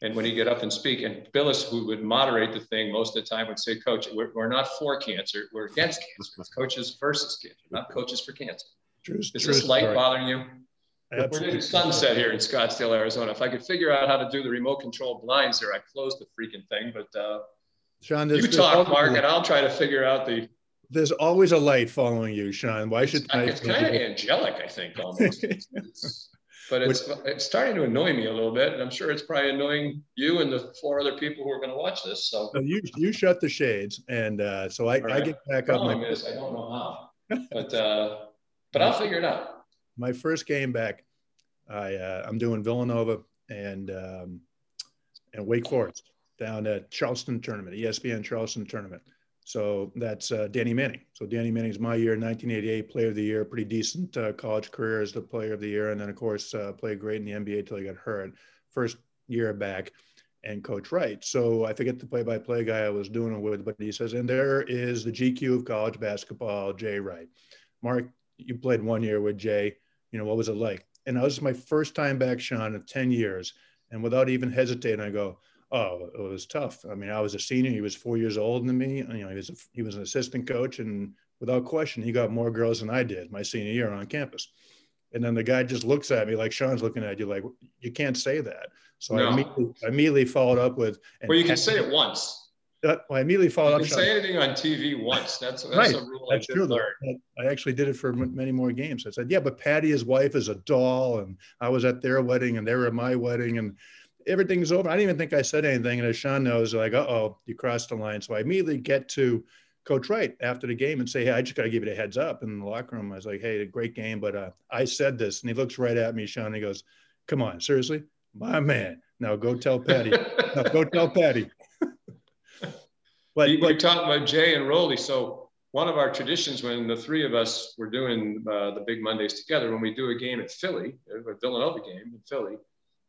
And when he get up and speak, and Bilas, who would moderate the thing most of the time, would say, "Coach, we're, we're not for cancer, we're against cancer. It's coaches versus cancer, not coaches for cancer." True, Is true this light story. bothering you? Absolutely. We're sunset here in Scottsdale, Arizona. If I could figure out how to do the remote control blinds here, I'd close the freaking thing. But uh, Sean, you talk, Mark, and I'll try to figure out the. There's always a light following you, Sean. Why should it's, it's kind of angelic, I think, almost. it's, but it's it's starting to annoy me a little bit, and I'm sure it's probably annoying you and the four other people who are going to watch this. So, so you you shut the shades, and uh, so I, right. I get back up. My is I don't know how, but uh, but I'll figure it out my first game back, I uh, I'm doing Villanova and um, and Wake Forest down at Charleston tournament, ESPN Charleston tournament. So that's uh, Danny Manning. So Danny Manning's my year, 1988 Player of the Year, pretty decent uh, college career as the Player of the Year, and then of course uh, played great in the NBA till he got hurt. First year back, and Coach Wright. So I forget the play-by-play guy I was doing it with, but he says, and there is the GQ of college basketball, Jay Wright. Mark, you played one year with Jay you know, what was it like? And that was my first time back, Sean, in 10 years. And without even hesitating, I go, oh, it was tough. I mean, I was a senior. He was four years older than me. You know, he was, a, he was an assistant coach. And without question, he got more girls than I did my senior year on campus. And then the guy just looks at me like Sean's looking at you, like, you can't say that. So no. I, immediately, I immediately followed up with. Well, you can say it once. Uh, I immediately followed you up. Can say anything on TV once. That's, that's right. a rule that's I true. Learn. I actually did it for many more games. I said, yeah, but Patty, his wife, is a doll, and I was at their wedding, and they were at my wedding, and everything's over. I didn't even think I said anything, and as Sean knows, like, uh oh, you crossed the line. So I immediately get to Coach Wright after the game and say, hey, I just got to give you a heads up. In the locker room, I was like, hey, a great game, but uh, I said this, and he looks right at me, Sean. He goes, come on, seriously, my man. Now go tell Patty. now go tell Patty. But, we, but, we talked about Jay and Rollie. So one of our traditions when the three of us were doing uh, the big Mondays together, when we do a game at Philly, a Villanova game in Philly,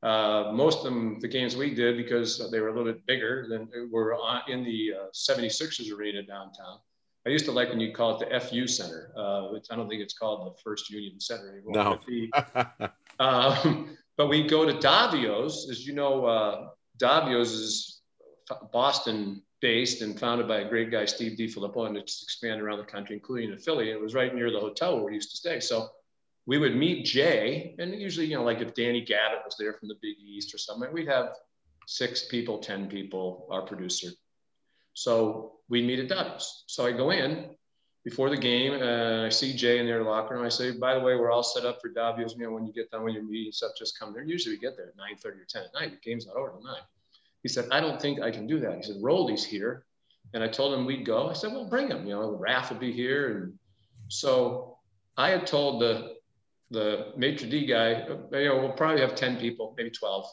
uh, most of them, the games we did, because they were a little bit bigger than were on, in the uh, 76ers arena downtown. I used to like when you call it the FU Center. Uh, which I don't think it's called the First Union Center anymore. No. But, the, um, but we go to Davio's. As you know, uh, Davio's is Boston based and founded by a great guy, Steve DiFilippo, and it's expanded around the country, including in Philly. It was right near the hotel where we used to stay. So we would meet Jay, and usually, you know, like if Danny Gavitt was there from the Big East or something, we'd have six people, 10 people, our producer. So we'd meet at Dubs. So I go in before the game, and I see Jay in their locker room. I say, by the way, we're all set up for Davio's. You know, when you get done with your meeting stuff, just come there. Usually we get there at 9 30 or 10 at night. The game's not over till 9. He said, I don't think I can do that. He said, Rollie's here. And I told him we'd go. I said, well, bring him. You know, Raf will be here. And so I had told the the maitre d guy, you know, we'll probably have 10 people, maybe 12.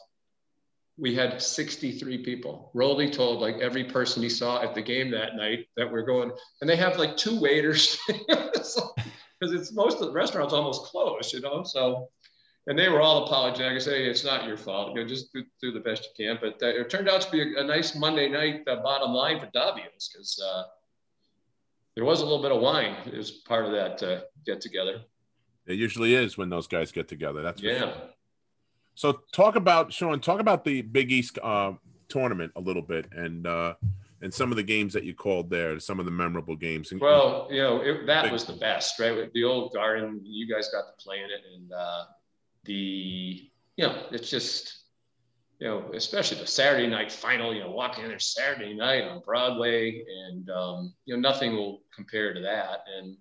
We had 63 people. Rollie told like every person he saw at the game that night that we're going, and they have like two waiters. because it's most of the restaurants almost closed, you know. So, and they were all apologetic. Say it's not your fault. You know, just do, do the best you can. But it turned out to be a, a nice Monday night uh, bottom line for Davio's because uh, there was a little bit of wine as part of that uh, get together. It usually is when those guys get together. That's yeah. Sure. So talk about Sean. Talk about the Big East uh, tournament a little bit and uh, and some of the games that you called there. Some of the memorable games. Well, you know it, that was the best, right? The old Garden. You guys got to play in it, and uh, the you know it's just you know especially the Saturday night final. You know, walking in there Saturday night on Broadway, and um, you know nothing will compare to that. And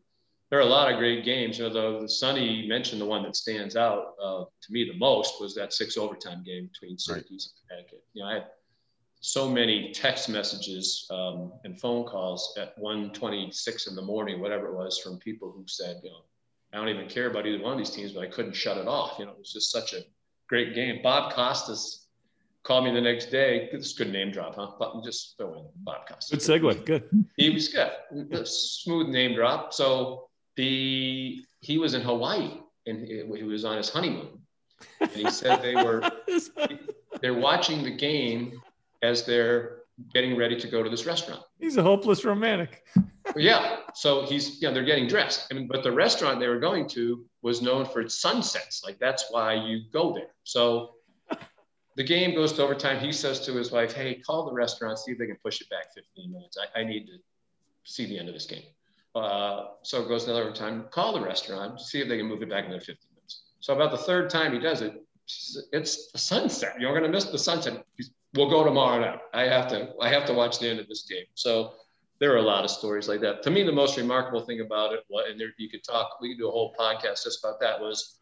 there are a lot of great games. You know, the, the Sonny mentioned the one that stands out uh, to me the most was that six overtime game between Syracuse right. and Connecticut. You know, I had so many text messages um, and phone calls at 1:26 in the morning, whatever it was, from people who said, you know, I don't even care about either one of these teams, but I couldn't shut it off. You know, it was just such a great game. Bob Costas called me the next day. This good name drop, huh? But just throw in Bob Costas. Good segue. Good. He was good. Smooth name drop. So the he was in Hawaii and he was on his honeymoon. And he said they were they're watching the game as they're getting ready to go to this restaurant. He's a hopeless romantic. yeah. So he's you know they're getting dressed. I mean, but the restaurant they were going to was known for its sunsets. Like that's why you go there. So the game goes to overtime. He says to his wife, Hey, call the restaurant, see if they can push it back 15 minutes. I, I need to see the end of this game. Uh, so it goes another overtime. Call the restaurant, see if they can move it back another 15 minutes. So about the third time he does it, it's the sunset. You're going to miss the sunset. We'll go tomorrow night. I have to. I have to watch the end of this game. So there are a lot of stories like that. To me, the most remarkable thing about it, and there you could talk. We could do a whole podcast just about that. Was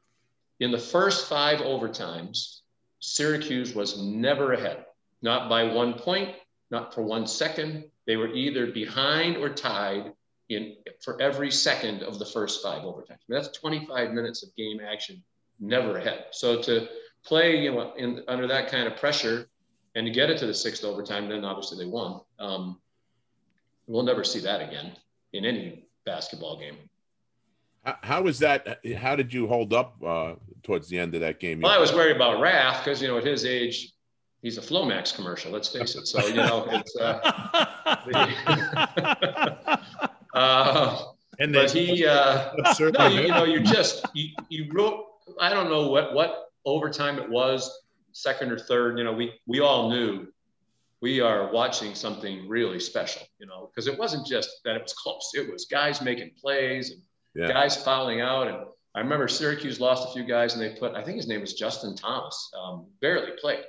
in the first five overtimes, Syracuse was never ahead, not by one point, not for one second. They were either behind or tied in for every second of the first five overtimes. I mean, that's 25 minutes of game action, never ahead. So to play, you know, in, under that kind of pressure and to get it to the sixth overtime, then obviously they won. Um, we'll never see that again in any basketball game. How was that? How did you hold up uh, towards the end of that game? Well, I was worried about Raph because you know at his age, he's a Flomax commercial. Let's face it. So you know it's. Uh, uh, and but he, uh, no, you, you, know, you just you, you wrote. I don't know what what overtime it was, second or third. You know, we we all knew we are watching something really special. You know, because it wasn't just that it was close. It was guys making plays and yeah. guys fouling out. And I remember Syracuse lost a few guys, and they put I think his name was Justin Thomas, um, barely played.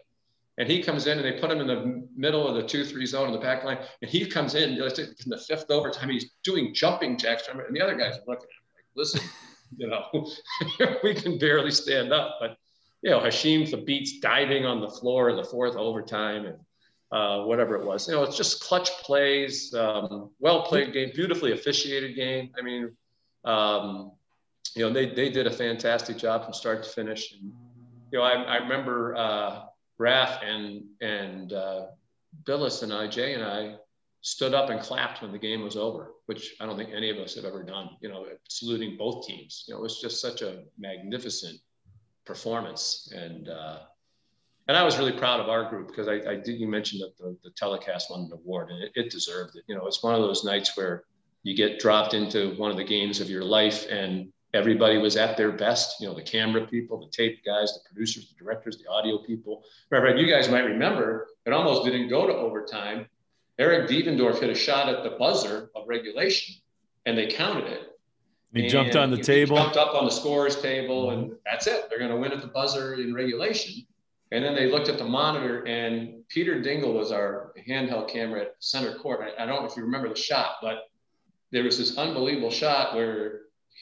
And he comes in and they put him in the middle of the two, three zone in the back line. And he comes in in the fifth overtime. He's doing jumping jacks. And the other guys are looking at him like, listen, you know, we can barely stand up. But, you know, Hasheem Thabeet's diving on the floor in the fourth overtime and uh, whatever it was. You know, it's just clutch plays, um, well played game, beautifully officiated game. I mean, um, you know, they, they did a fantastic job from start to finish. And, you know, I, I remember, uh, Raph and and uh, Bilas and I, Jay and I, stood up and clapped when the game was over, which I don't think any of us have ever done. You know, saluting both teams. You know, it was just such a magnificent performance, and uh, and I was really proud of our group because I, I did. You mentioned that the, the telecast won an award, and it, it deserved it. You know, it's one of those nights where you get dropped into one of the games of your life and everybody was at their best. You know, the camera people, the tape guys, the producers, the directors, the audio people. Remember, you guys might remember it almost didn't go to overtime. Eric Devendorf hit a shot at the buzzer of regulation, and they counted it. He and jumped on the table. Jumped up on the scores table, and that's it. They're going to win at the buzzer in regulation. And then they looked at the monitor, and Peter Dingle was our handheld camera at center court. I, I don't know if you remember the shot, but there was this unbelievable shot where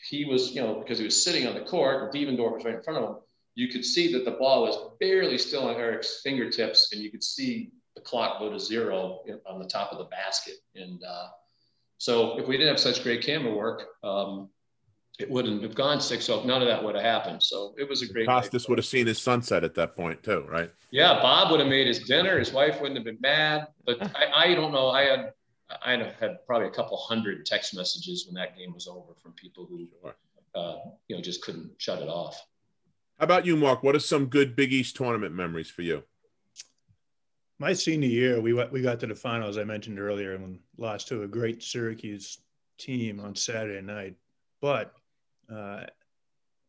he was, you know, because he was sitting on the court, Devendorf was right in front of him. You could see that the ball was barely still on Eric's fingertips, and you could see the clock go to zero on the top of the basket. And uh, so, if we didn't have such great camera work, um, it wouldn't have gone six oh. None of that would have happened. So it was a great. Costas would have seen his sunset at that point too, right? Yeah, Bob would have made his dinner. His wife wouldn't have been mad. But I, I don't know. I had I had probably a couple hundred text messages when that game was over from people who sure. uh, you know, just couldn't shut it off. How about you, Mark? What are some good Big East tournament memories for you? My senior year, we went, we got to the finals. I mentioned earlier, and lost to a great Syracuse team on Saturday night. But uh,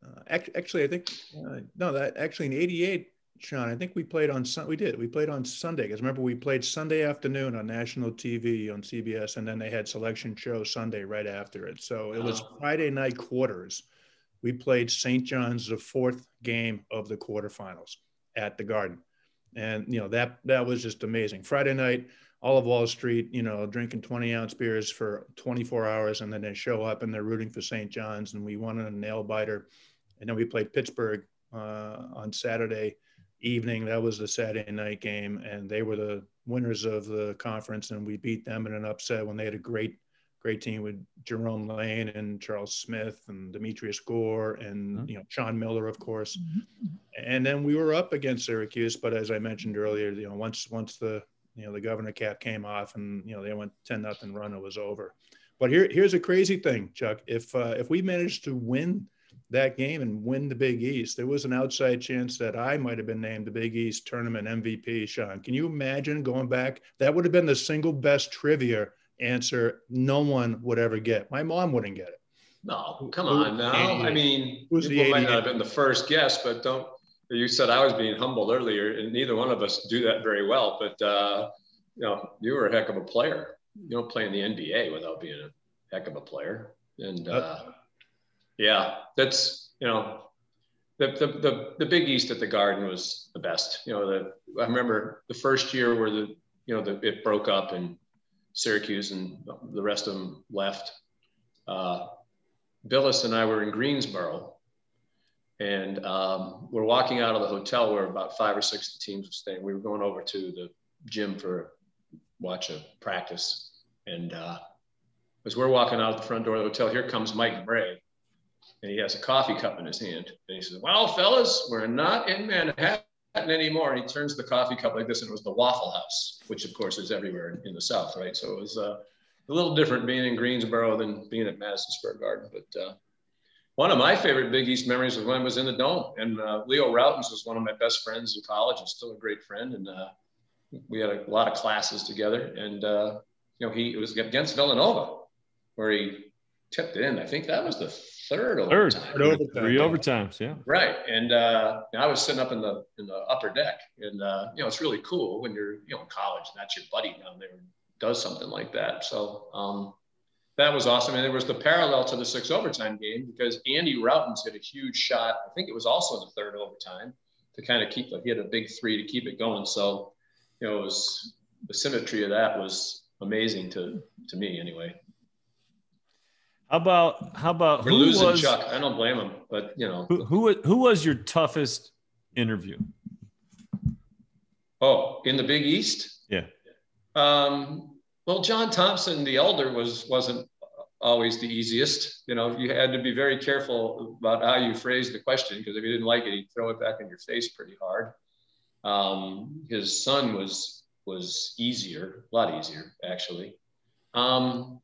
uh, actually, I think uh, no, that actually in '88, Sean, I think we played on. We did. We played on Sunday because remember we played Sunday afternoon on national TV on CBS, and then they had selection show Sunday right after it. So it was oh. Friday night quarters. We played St. John's the fourth game of the quarterfinals at the Garden, and you know that that was just amazing. Friday night, all of Wall Street, you know, drinking 20 ounce beers for 24 hours, and then they show up and they're rooting for St. John's, and we won a nail biter, and then we played Pittsburgh uh, on Saturday evening. That was the Saturday night game, and they were the winners of the conference, and we beat them in an upset when they had a great, great team with Jerome Lane and Charles Smith and Demetrius Gore and mm-hmm. you know Sean Miller, of course. Mm-hmm. And then we were up against Syracuse, but as I mentioned earlier, you know once once the you know the governor cap came off and you know they went ten nothing run, it was over. But here here's a crazy thing, Chuck. If uh, if we managed to win that game and win the Big East, there was an outside chance that I might have been named the Big East tournament MVP, Sean. Can you imagine going back? That would have been the single best trivia answer no one would ever get. My mom wouldn't get it. No, come on now. I mean, Who's people might not have been the first guess, but don't. You said I was being humbled earlier, and neither one of us do that very well. But uh, you know, you were a heck of a player. You don't play in the NBA without being a heck of a player. And uh, yeah, that's you know, the, the the the Big East at the Garden was the best. You know, the I remember the first year where the you know the, it broke up and Syracuse and the rest of them left. Uh, Bilas and I were in Greensboro, and um, we're walking out of the hotel where about five or six teams were staying. We were going over to the gym for watch a practice, and uh, as we're walking out the front door of the hotel, here comes Mike Brey, and he has a coffee cup in his hand. And he says, Well, fellas, we're not in Manhattan anymore. And he turns the coffee cup like this, and it was the Waffle House, which of course is everywhere in, the South, right? So it was uh, a little different being in Greensboro than being at Madison Square Garden. But uh, one of my favorite Big East memories was when I was in the Dome. And uh, Leo Rautins was one of my best friends in college and still a great friend. And uh, we had a lot of classes together. And, uh, you know, he it was against Villanova where he tipped in. I think that was the third overtime. Third, overtime. three overtimes, yeah. Right, and uh, I was sitting up in the in the upper deck, and uh, you know it's really cool when you're you know in college and that's your buddy down there does something like that. So um, that was awesome, and there was the parallel to the six overtime game because Andy Rautins hit a huge shot. I think it was also in the third overtime to kind of keep. He had a big three to keep it going. So you know, it was the symmetry of that was amazing to to me anyway. How about how about We're who losing was, Chuck? I don't blame him, but you know who, who who was your toughest interview? Oh, in the Big East. Yeah. Um, well, John Thompson, the elder, was wasn't always the easiest. You know, you had to be very careful about how you phrased the question because if you didn't like it, he'd throw it back in your face pretty hard. Um, his son was was easier, a lot easier actually. Um,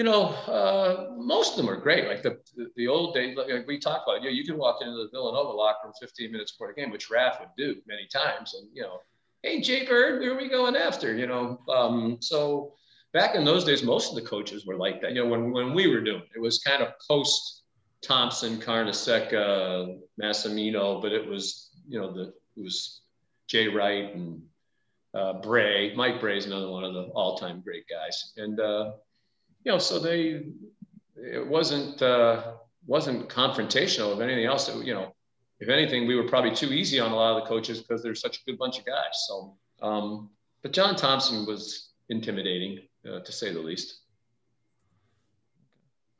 you know, uh, most of them are great. Like the the old days, like we talked about, you know, you can walk into the Villanova locker room 15 minutes before the game, which Raf would do many times, and you know, hey Jay Bird, where are we going after? You know, um, so back in those days, most of the coaches were like that. You know, when when we were doing it, was kind of post Thompson, Carnesecca, Massimino, but it was you know the it was Jay Wright and uh, Brey. Mike Brey is another one of the all-time great guys, and uh, you know, so they, it wasn't, uh, wasn't confrontational of anything else. That, you know, if anything, we were probably too easy on a lot of the coaches because they're such a good bunch of guys. So, um, but John Thompson was intimidating uh, to say the least.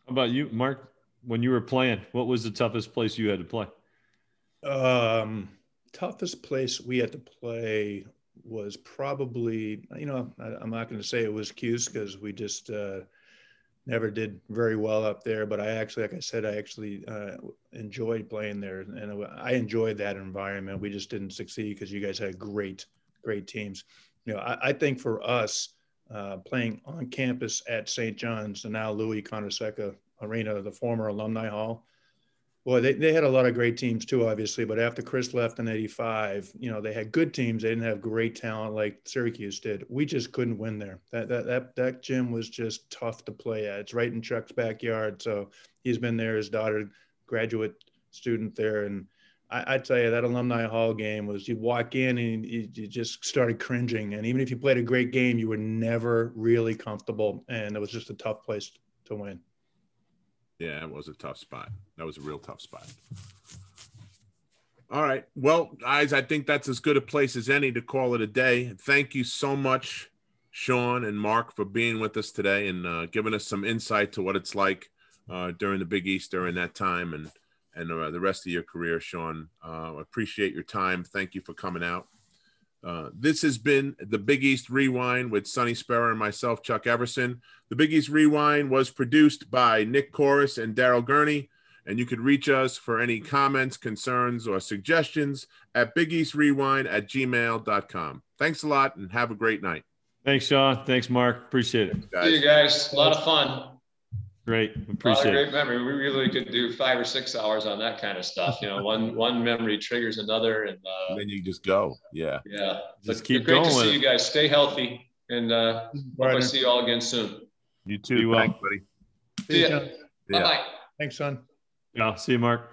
How about you, Mark? When you were playing, what was the toughest place you had to play? Um, toughest place we had to play was probably, you know, I, am not going to say it was Cuse because we just uh, never did very well up there, but I actually, like I said, I actually uh, enjoyed playing there, and I enjoyed that environment. We just didn't succeed because you guys had great, great teams. You know, I, I think for us uh, playing on campus at St. John's, and now Louis Carnesecca arena, the former Alumni Hall. Boy, they, they had a lot of great teams too, obviously. But after Chris left in '85, you know they had good teams. They didn't have great talent like Syracuse did. We just couldn't win there. That that that that gym was just tough to play at. It's right in Chuck's backyard, so he's been there. His daughter, graduate student there, and I, I tell you that alumni hall game was you'd walk in and you, you just started cringing. And even if you played a great game, you were never really comfortable, and it was just a tough place to win. Yeah, it was a tough spot. That was a real tough spot. All right. Well, guys, I think that's as good a place as any to call it a day. Thank you so much, Sean and Mark, for being with us today and uh, giving us some insight to what it's like uh, during the Big East during that time and and uh, the rest of your career, Sean. Uh, appreciate your time. Thank you for coming out. Uh, this has been the Big East Rewind with Sonny Sparrow and myself, Chuck Everson. The Big East Rewind was produced by Nick Corus and Daryl Gurney, and you could reach us for any comments, concerns, or suggestions at bigeastrewind at gmail.com. Thanks a lot and have a great night. Thanks, Sean. Thanks, Mark. Appreciate it. Guys. See you guys. A lot of fun. Great. Appreciate great memory. We really could do five or six hours on that kind of stuff. You know, one one memory triggers another, and, uh, and then you just go. Yeah. Yeah. Just but keep great going. to see you guys. Stay healthy, and uh, hope I see you all again soon. You too. Thanks, buddy. See ya. Bye bye. Thanks, son. Yeah. See you, Mark.